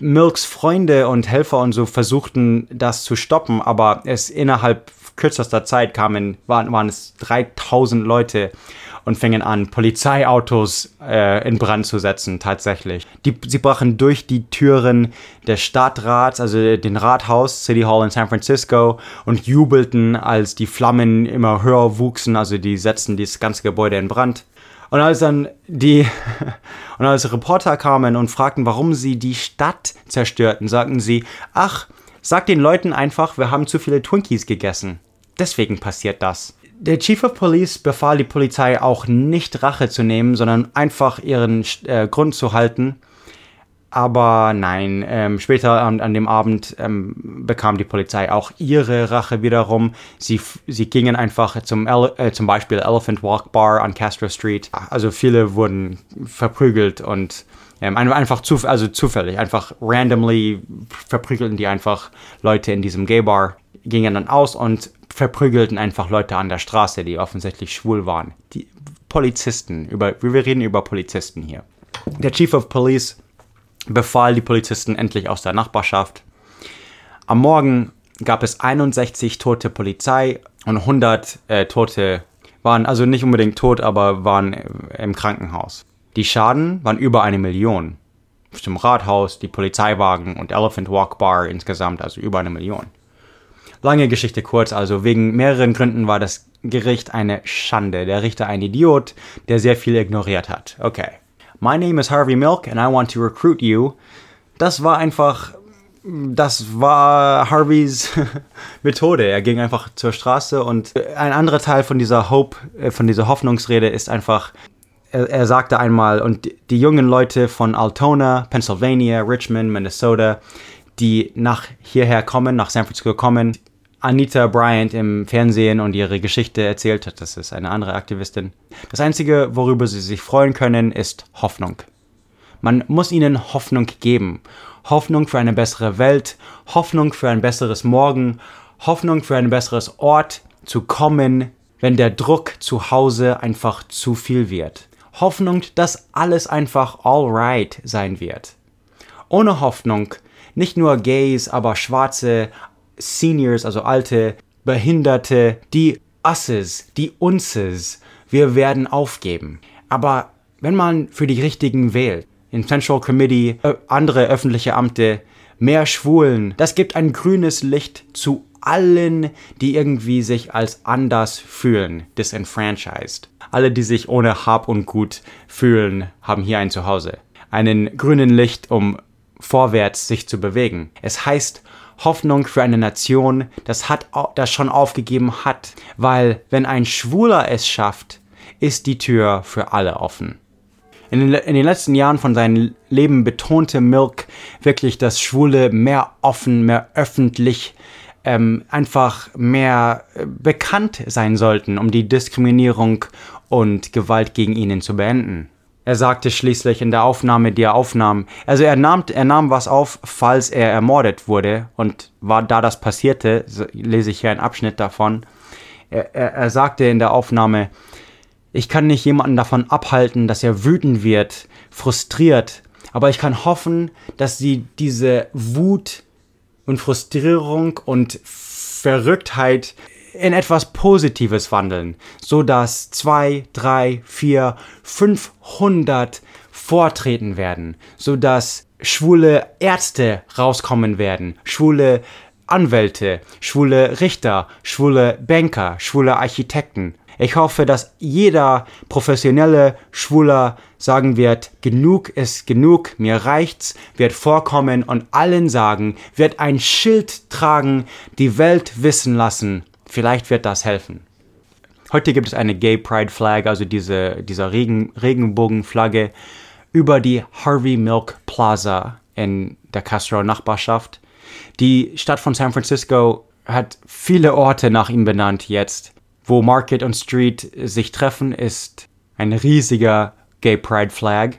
Milks Freunde und Helfer und so versuchten das zu stoppen, aber es innerhalb kürzester Zeit kamen, waren, waren es 3000 Leute und fingen an, Polizeiautos äh, in Brand zu setzen, tatsächlich. Die, sie brachen durch die Türen des Stadtrats, also den Rathaus, City Hall in San Francisco, und jubelten, als die Flammen immer höher wuchsen, also die setzten dieses ganze Gebäude in Brand. Und als dann die und als Reporter kamen und fragten, warum sie die Stadt zerstörten, sagten sie, ach, sag den Leuten einfach, wir haben zu viele Twinkies gegessen. Deswegen passiert das. Der Chief of Police befahl die Polizei auch nicht Rache zu nehmen, sondern einfach ihren äh, Grund zu halten. Aber nein, ähm, später an, an, dem Abend ähm, bekam die Polizei auch ihre Rache wiederum. Sie, sie gingen einfach zum, Ele äh, zum Beispiel Elephant Walk Bar an Castro Street. Also viele wurden verprügelt und ähm, einfach zuf also zufällig, einfach randomly verprügelten die einfach Leute in diesem Gay Bar, gingen dann aus und verprügelten einfach Leute an der Straße, die offensichtlich schwul waren. Die Polizisten, über, wir reden über Polizisten hier. Der Chief of Police befahl die Polizisten endlich aus der Nachbarschaft. Am Morgen gab es 61 tote Polizei und 100 äh, Tote waren also nicht unbedingt tot, aber waren im Krankenhaus. Die Schaden waren über eine Million. Zum Rathaus, die Polizeiwagen und Elephant Walk Bar insgesamt also über eine Million. Lange Geschichte kurz, also wegen mehreren Gründen war das Gericht eine Schande. Der Richter ein Idiot, der sehr viel ignoriert hat. Okay. My name is Harvey Milk and I want to recruit you. Das war einfach, das war Harveys Methode. Er ging einfach zur Straße und ein anderer Teil von dieser Hope, äh, von dieser Hoffnungsrede ist einfach, er, er sagte einmal, und die jungen Leute von Altona, Pennsylvania, Richmond, Minnesota, die nach hierher kommen, nach San Francisco kommen, Anita Bryant im Fernsehen und ihre Geschichte erzählt hat. Das ist eine andere Aktivistin. Das Einzige, worüber sie sich freuen können, ist Hoffnung. Man muss ihnen Hoffnung geben. Hoffnung für eine bessere Welt, Hoffnung für ein besseres Morgen, Hoffnung für ein besseres Ort zu kommen, wenn der Druck zu Hause einfach zu viel wird. Hoffnung, dass alles einfach alright sein wird. Ohne Hoffnung nicht nur Gays, aber Schwarze, Seniors, also alte, Behinderte, die Asses, die Unses, wir werden aufgeben. Aber wenn man für die Richtigen wählt, in Central Committee, äh, andere öffentliche Amte, mehr Schwulen, das gibt ein grünes Licht zu allen, die irgendwie sich als anders fühlen, disenfranchised. Alle, die sich ohne Hab und Gut fühlen, haben hier ein Zuhause. Einen grünen Licht, um vorwärts sich zu bewegen. Es heißt Hoffnung für eine Nation, das hat das schon aufgegeben hat, weil wenn ein Schwuler es schafft, ist die Tür für alle offen. In den, in den letzten Jahren von seinem Leben betonte Milk wirklich, dass Schwule mehr offen, mehr öffentlich, ähm, einfach mehr äh, bekannt sein sollten, um die Diskriminierung und Gewalt gegen ihnen zu beenden. Er sagte schließlich in der Aufnahme, die er aufnahm, also er nahm, er nahm was auf, falls er ermordet wurde. Und war da das passierte, lese ich hier einen Abschnitt davon. Er, er, er sagte in der Aufnahme, ich kann nicht jemanden davon abhalten, dass er wütend wird, frustriert, aber ich kann hoffen, dass sie diese Wut und Frustrierung und Verrücktheit in etwas Positives wandeln, so dass zwei, drei, vier, 500 vortreten werden, so dass schwule Ärzte rauskommen werden, schwule Anwälte, schwule Richter, schwule Banker, schwule Architekten. Ich hoffe, dass jeder professionelle Schwuler sagen wird, genug ist genug, mir reicht's, wird vorkommen und allen sagen, wird ein Schild tragen, die Welt wissen lassen, Vielleicht wird das helfen. Heute gibt es eine Gay Pride Flag, also diese, dieser Regen, Regenbogenflagge, über die Harvey Milk Plaza in der Castro Nachbarschaft. Die Stadt von San Francisco hat viele Orte nach ihm benannt jetzt. Wo Market und Street sich treffen, ist ein riesiger Gay Pride Flag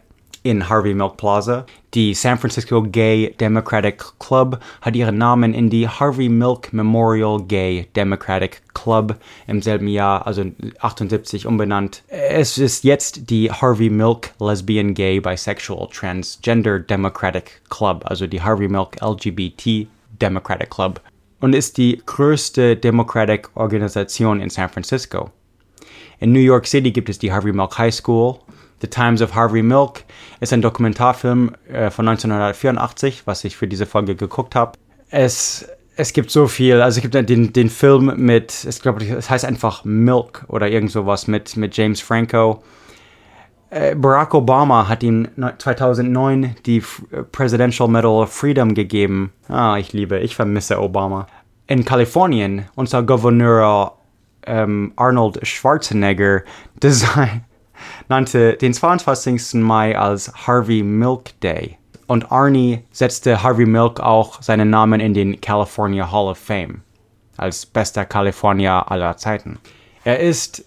in Harvey Milk Plaza. Die San Francisco Gay Democratic Club hat ihren Namen in die Harvey Milk Memorial Gay Democratic Club im selben Jahr, also 78, umbenannt. Es ist jetzt die Harvey Milk Lesbian Gay Bisexual Transgender Democratic Club, also die Harvey Milk LGBT Democratic Club. und ist die größte Democratic-Organisation in San Francisco. In New York City gibt es die Harvey Milk High School. The Times of Harvey Milk ist ein Dokumentarfilm äh, von 1984, was ich für diese Folge geguckt habe. Es, es gibt so viel, also es gibt den, den Film mit, ich glaube, es heißt einfach Milk oder irgend sowas mit, mit James Franco. Äh, Barack Obama hat ihm 2009 die Presidential Medal of Freedom gegeben. Ah, ich liebe, ich vermisse Obama. In Kalifornien, unser Gouverneur ähm, Arnold Schwarzenegger design, nannte den 22. Mai als Harvey Milk Day. Und Arnie setzte Harvey Milk auch seinen Namen in den California Hall of Fame als bester Kalifornier aller Zeiten. Er ist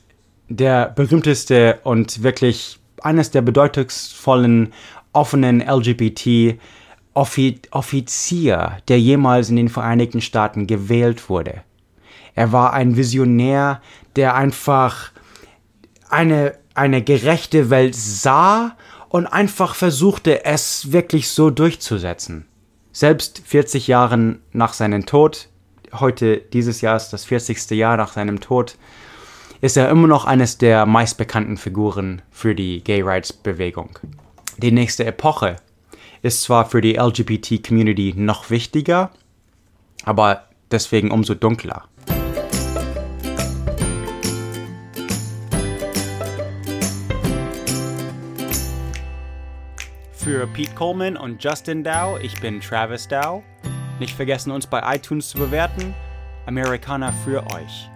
der berühmteste und wirklich eines der bedeutungsvollen offenen LGBT Offizier, der jemals in den Vereinigten Staaten gewählt wurde. Er war ein Visionär, der einfach eine, eine gerechte Welt sah und einfach versuchte, es wirklich so durchzusetzen. Selbst 40 Jahre nach seinem Tod, heute dieses Jahr ist das 40. Jahr nach seinem Tod, ist er immer noch eines der meistbekannten Figuren für die Gay Rights Bewegung. Die nächste Epoche ist zwar für die LGBT Community noch wichtiger, aber deswegen umso dunkler. Für Pete Coleman und Justin Dow, ich bin Travis Dow. Nicht vergessen, uns bei iTunes zu bewerten. Amerikaner für euch.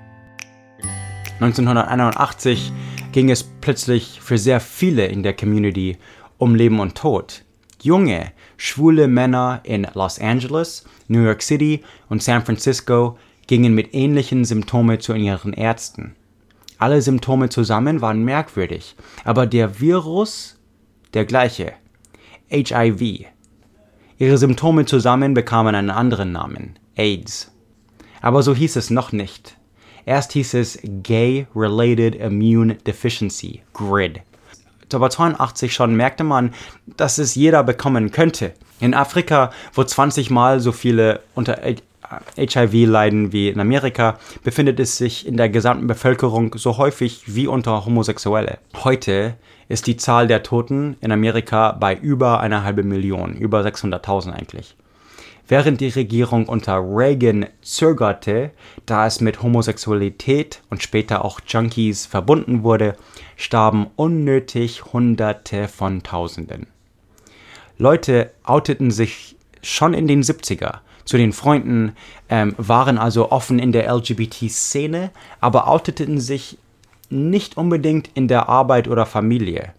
1981 ging es plötzlich für sehr viele in der Community um Leben und Tod. Junge, schwule Männer in Los Angeles, New York City und San Francisco gingen mit ähnlichen Symptomen zu ihren Ärzten. Alle Symptome zusammen waren merkwürdig, aber der Virus der gleiche. HIV. Ihre Symptome zusammen bekamen einen anderen Namen, AIDS. Aber so hieß es noch nicht. Erst hieß es Gay-Related Immune Deficiency, GRID. Aber 82 schon merkte man, dass es jeder bekommen könnte. In Afrika, wo 20 Mal so viele unter HIV leiden wie in Amerika, befindet es sich in der gesamten Bevölkerung so häufig wie unter Homosexuelle. Heute ist die Zahl der Toten in Amerika bei über einer halben Million, über 600.000 eigentlich. Während die Regierung unter Reagan zögerte, da es mit Homosexualität und später auch Junkies verbunden wurde, starben unnötig Hunderte von Tausenden. Leute outeten sich schon in den 70er zu den Freunden, ähm, waren also offen in der LGBT-Szene, aber outeten sich nicht unbedingt in der Arbeit oder Familie.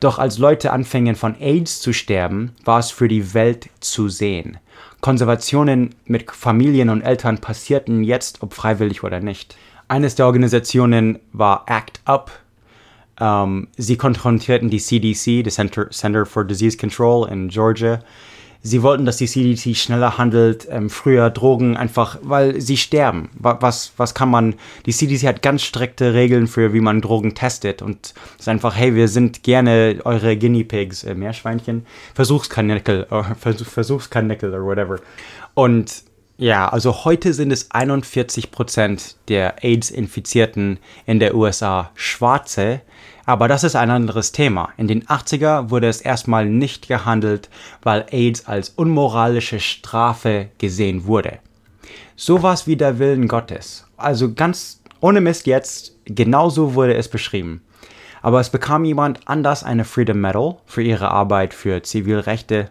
Doch als Leute anfingen von AIDS zu sterben, war es für die Welt zu sehen. Konservationen mit Familien und Eltern passierten jetzt, ob freiwillig oder nicht. Eines der Organisationen war ACT UP. Ähm, sie konfrontierten die CDC, die Center, Center for Disease Control in Georgia, sie wollten, dass die CDC schneller handelt, ähm, früher Drogen, einfach, weil sie sterben. Was, was kann man, die CDC hat ganz strikte Regeln für, wie man Drogen testet und es ist einfach, hey, wir sind gerne eure Guinea Pigs, äh, Meerschweinchen, Versuchskanickel, äh, Versuch, Versuchskanickel oder whatever. Und ja, also heute sind es 41% der AIDS-Infizierten in der USA Schwarze, aber das ist ein anderes Thema. In den 80er wurde es erstmal nicht gehandelt, weil AIDS als unmoralische Strafe gesehen wurde. Sowas wie der Willen Gottes. Also ganz ohne Mist jetzt, genauso wurde es beschrieben. Aber es bekam jemand anders eine Freedom Medal für ihre Arbeit für Zivilrechte.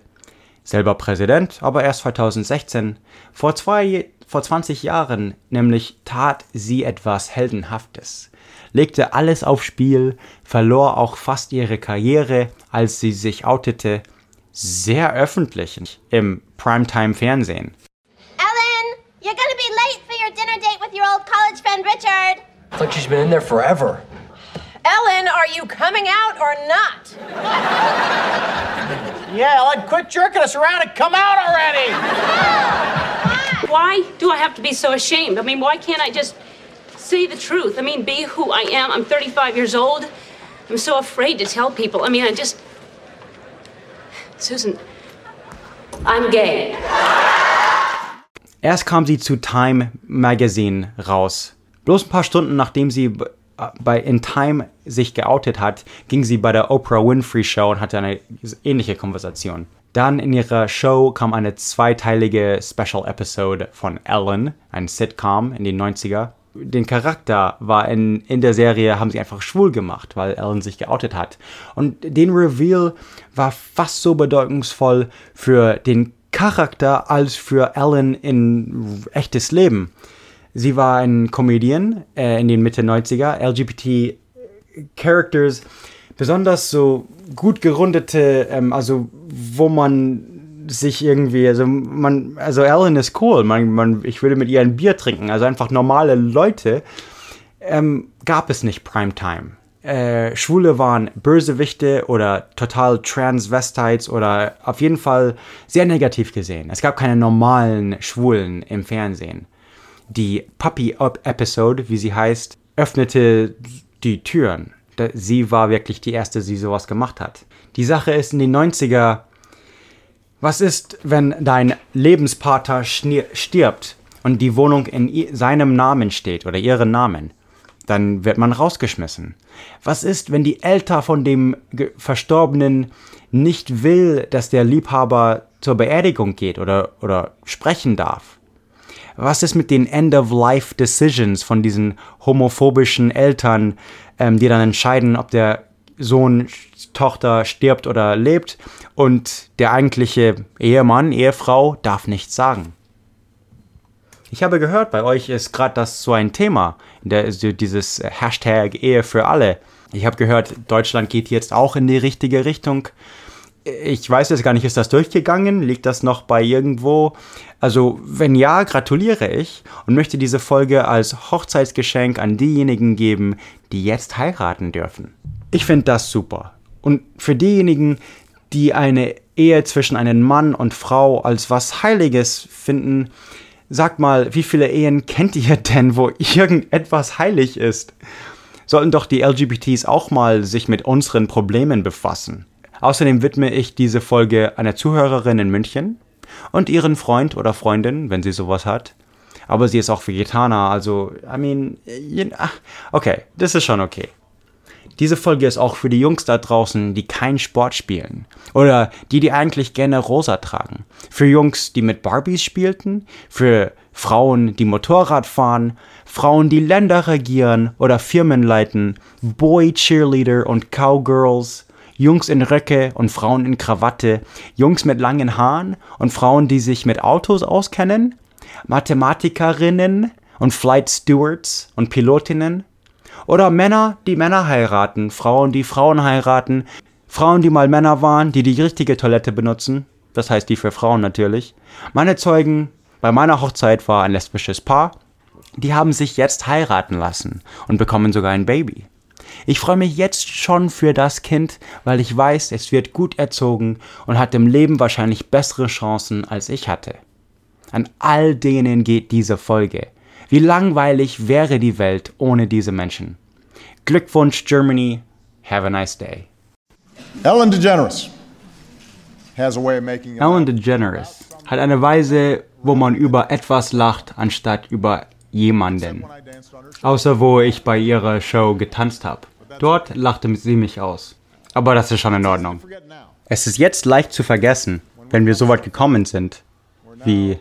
Selber Präsident, aber erst 2016. Vor, zwei, vor 20 Jahren nämlich tat sie etwas Heldenhaftes legte alles aufs Spiel, verlor auch fast ihre Karriere, als sie sich outete, sehr öffentlich im Primetime-Fernsehen. Ellen, you're gonna be late for your dinner date with your old college friend Richard. It's like she's been in there forever. Ellen, are you coming out or not? Yeah, Ellen, quit jerking us around and come out already! Why do I have to be so ashamed? I mean, why can't I just say the truth. I mean, be who I am. I'm 35 years old. I'm so afraid to tell people. I mean, I just. Susan, I'm gay. Erst kam sie zu Time Magazine raus. Bloß ein paar Stunden nachdem sie bei In Time sich geoutet hat, ging sie bei der Oprah Winfrey Show und hatte eine ähnliche Konversation. Dann in ihrer Show kam eine zweiteilige Special Episode von Ellen, ein Sitcom in den 90er. Den Charakter war in, in der Serie, haben sie einfach schwul gemacht, weil Ellen sich geoutet hat. Und den Reveal war fast so bedeutungsvoll für den Charakter als für Ellen in echtes Leben. Sie war ein Comedian äh, in den Mitte 90er, LGBT Characters, besonders so gut gerundete, ähm, also wo man sich irgendwie, also man, also Ellen ist cool, man, man, ich würde mit ihr ein Bier trinken, also einfach normale Leute, ähm, gab es nicht Primetime. Äh, Schwule waren Bösewichte oder total Transvestites oder auf jeden Fall sehr negativ gesehen. Es gab keine normalen Schwulen im Fernsehen. Die Puppy-Episode, wie sie heißt, öffnete die Türen. Sie war wirklich die erste, die sowas gemacht hat. Die Sache ist in den 90er, was ist, wenn dein Lebenspartner stirbt und die Wohnung in seinem Namen steht oder ihren Namen? Dann wird man rausgeschmissen. Was ist, wenn die Eltern von dem Verstorbenen nicht will, dass der Liebhaber zur Beerdigung geht oder, oder sprechen darf? Was ist mit den End-of-Life-Decisions von diesen homophobischen Eltern, ähm, die dann entscheiden, ob der Sohn, Tochter stirbt oder lebt und der eigentliche Ehemann, Ehefrau darf nichts sagen? Ich habe gehört, bei euch ist gerade das so ein Thema, der, dieses Hashtag Ehe für alle. Ich habe gehört, Deutschland geht jetzt auch in die richtige Richtung ich weiß jetzt gar nicht, ist das durchgegangen? Liegt das noch bei irgendwo? Also, wenn ja, gratuliere ich und möchte diese Folge als Hochzeitsgeschenk an diejenigen geben, die jetzt heiraten dürfen. Ich finde das super. Und für diejenigen, die eine Ehe zwischen einem Mann und Frau als was Heiliges finden, sagt mal, wie viele Ehen kennt ihr denn, wo irgendetwas heilig ist? Sollten doch die LGBTs auch mal sich mit unseren Problemen befassen. Außerdem widme ich diese Folge einer Zuhörerin in München und ihren Freund oder Freundin, wenn sie sowas hat. Aber sie ist auch Vegetarier, also, I mean, okay, das ist schon okay. Diese Folge ist auch für die Jungs da draußen, die keinen Sport spielen. Oder die, die eigentlich gerne rosa tragen. Für Jungs, die mit Barbies spielten. Für Frauen, die Motorrad fahren. Frauen, die Länder regieren oder Firmen leiten. Boy Cheerleader und Cowgirls. Jungs in Röcke und Frauen in Krawatte, Jungs mit langen Haaren und Frauen, die sich mit Autos auskennen, Mathematikerinnen und Flight Stewards und Pilotinnen, oder Männer, die Männer heiraten, Frauen, die Frauen heiraten, Frauen, die mal Männer waren, die die richtige Toilette benutzen, das heißt die für Frauen natürlich. Meine Zeugen bei meiner Hochzeit war ein lesbisches Paar, die haben sich jetzt heiraten lassen und bekommen sogar ein Baby. Ich freue mich jetzt schon für das Kind, weil ich weiß, es wird gut erzogen und hat im Leben wahrscheinlich bessere Chancen als ich hatte. An all denen geht diese Folge. Wie langweilig wäre die Welt ohne diese Menschen. Glückwunsch Germany. Have a nice day. Ellen DeGeneres has a way of making Ellen DeGeneres hat eine Weise, wo man über etwas lacht, anstatt über jemanden. Außer wo ich bei ihrer Show getanzt habe. Dort lachte sie mich aus. Aber das ist schon in Ordnung. Es ist jetzt leicht zu vergessen, wenn wir so weit gekommen sind, wie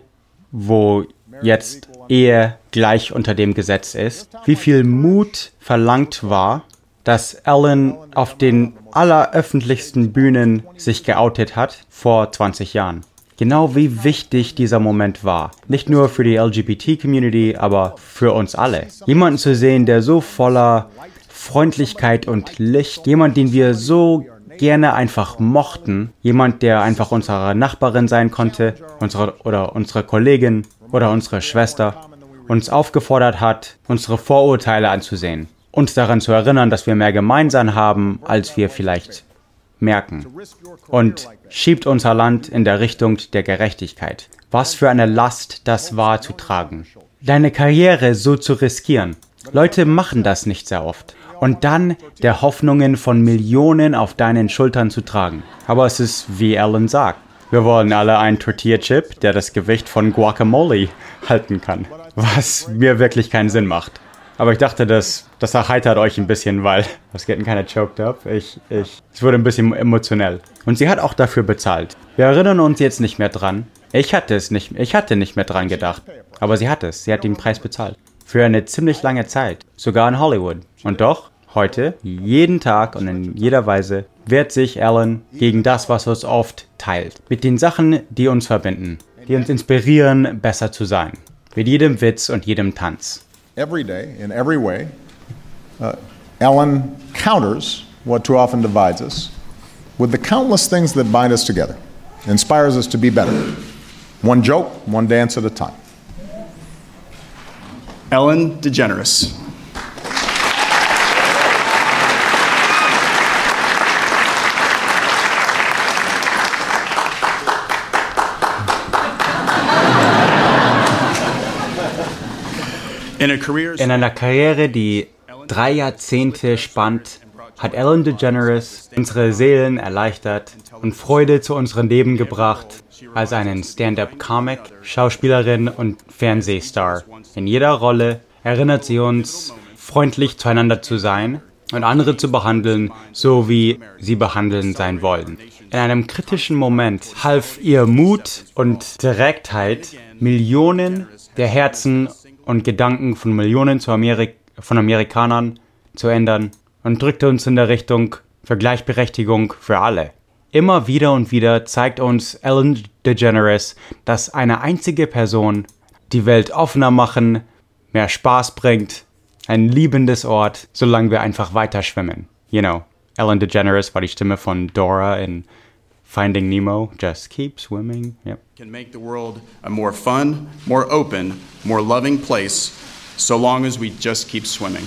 wo jetzt Ehe gleich unter dem Gesetz ist, wie viel Mut verlangt war, dass Ellen auf den alleröffentlichsten Bühnen sich geoutet hat vor 20 Jahren. Genau wie wichtig dieser Moment war. Nicht nur für die LGBT-Community, aber für uns alle. Jemanden zu sehen, der so voller Freundlichkeit und Licht, jemand, den wir so gerne einfach mochten, jemand, der einfach unsere Nachbarin sein konnte, unsere oder unsere Kollegin oder unsere Schwester, uns aufgefordert hat, unsere Vorurteile anzusehen, uns daran zu erinnern, dass wir mehr gemeinsam haben, als wir vielleicht merken und schiebt unser Land in der Richtung der Gerechtigkeit. Was für eine Last das war zu tragen. Deine Karriere so zu riskieren. Leute machen das nicht sehr oft. Und dann der Hoffnungen von Millionen auf deinen Schultern zu tragen. Aber es ist, wie Alan sagt, Wir wollen alle einen Tortilla-Chip, der das Gewicht von Guacamole halten kann. Was mir wirklich keinen Sinn macht. Aber ich dachte, das, das erheitert euch ein bisschen, weil das getting keiner choked up. Ich, ich, es wurde ein bisschen emotionell. Und sie hat auch dafür bezahlt. Wir erinnern uns jetzt nicht mehr dran. Ich hatte es nicht, ich hatte nicht mehr dran gedacht. Aber sie hat es. Sie hat den Preis bezahlt. Für eine ziemlich lange Zeit. Sogar in Hollywood. Und doch, heute, jeden Tag und in jeder Weise, wehrt sich Alan gegen das, was uns oft teilt. Mit den Sachen, die uns verbinden. Die uns inspirieren, besser zu sein. Mit jedem Witz und jedem Tanz. Every day, in every way, uh, Ellen counters what too often divides us with the countless things that bind us together, inspires us to be better. One joke, one dance at a time. Ellen DeGeneres. In einer Karriere, die drei Jahrzehnte spannt, hat Ellen DeGeneres unsere Seelen erleichtert und Freude zu unserem Leben gebracht als einen Stand-up-Comic, Schauspielerin und Fernsehstar. In jeder Rolle erinnert sie uns, freundlich zueinander zu sein und andere zu behandeln, so wie sie behandeln sein wollen. In einem kritischen Moment half ihr Mut und Direktheit, Millionen der Herzen und Gedanken von Millionen Amerik von Amerikanern zu ändern und drückte uns in der Richtung für Gleichberechtigung für alle. Immer wieder und wieder zeigt uns Ellen DeGeneres, dass eine einzige Person die Welt offener machen, mehr Spaß bringt, ein liebendes Ort, solange wir einfach weiter schwimmen. You know, Ellen DeGeneres war die Stimme von Dora in Finding Nemo. Just keep swimming. Yep. Can make the world a more fun, more open, more loving place, so long as we just keep swimming.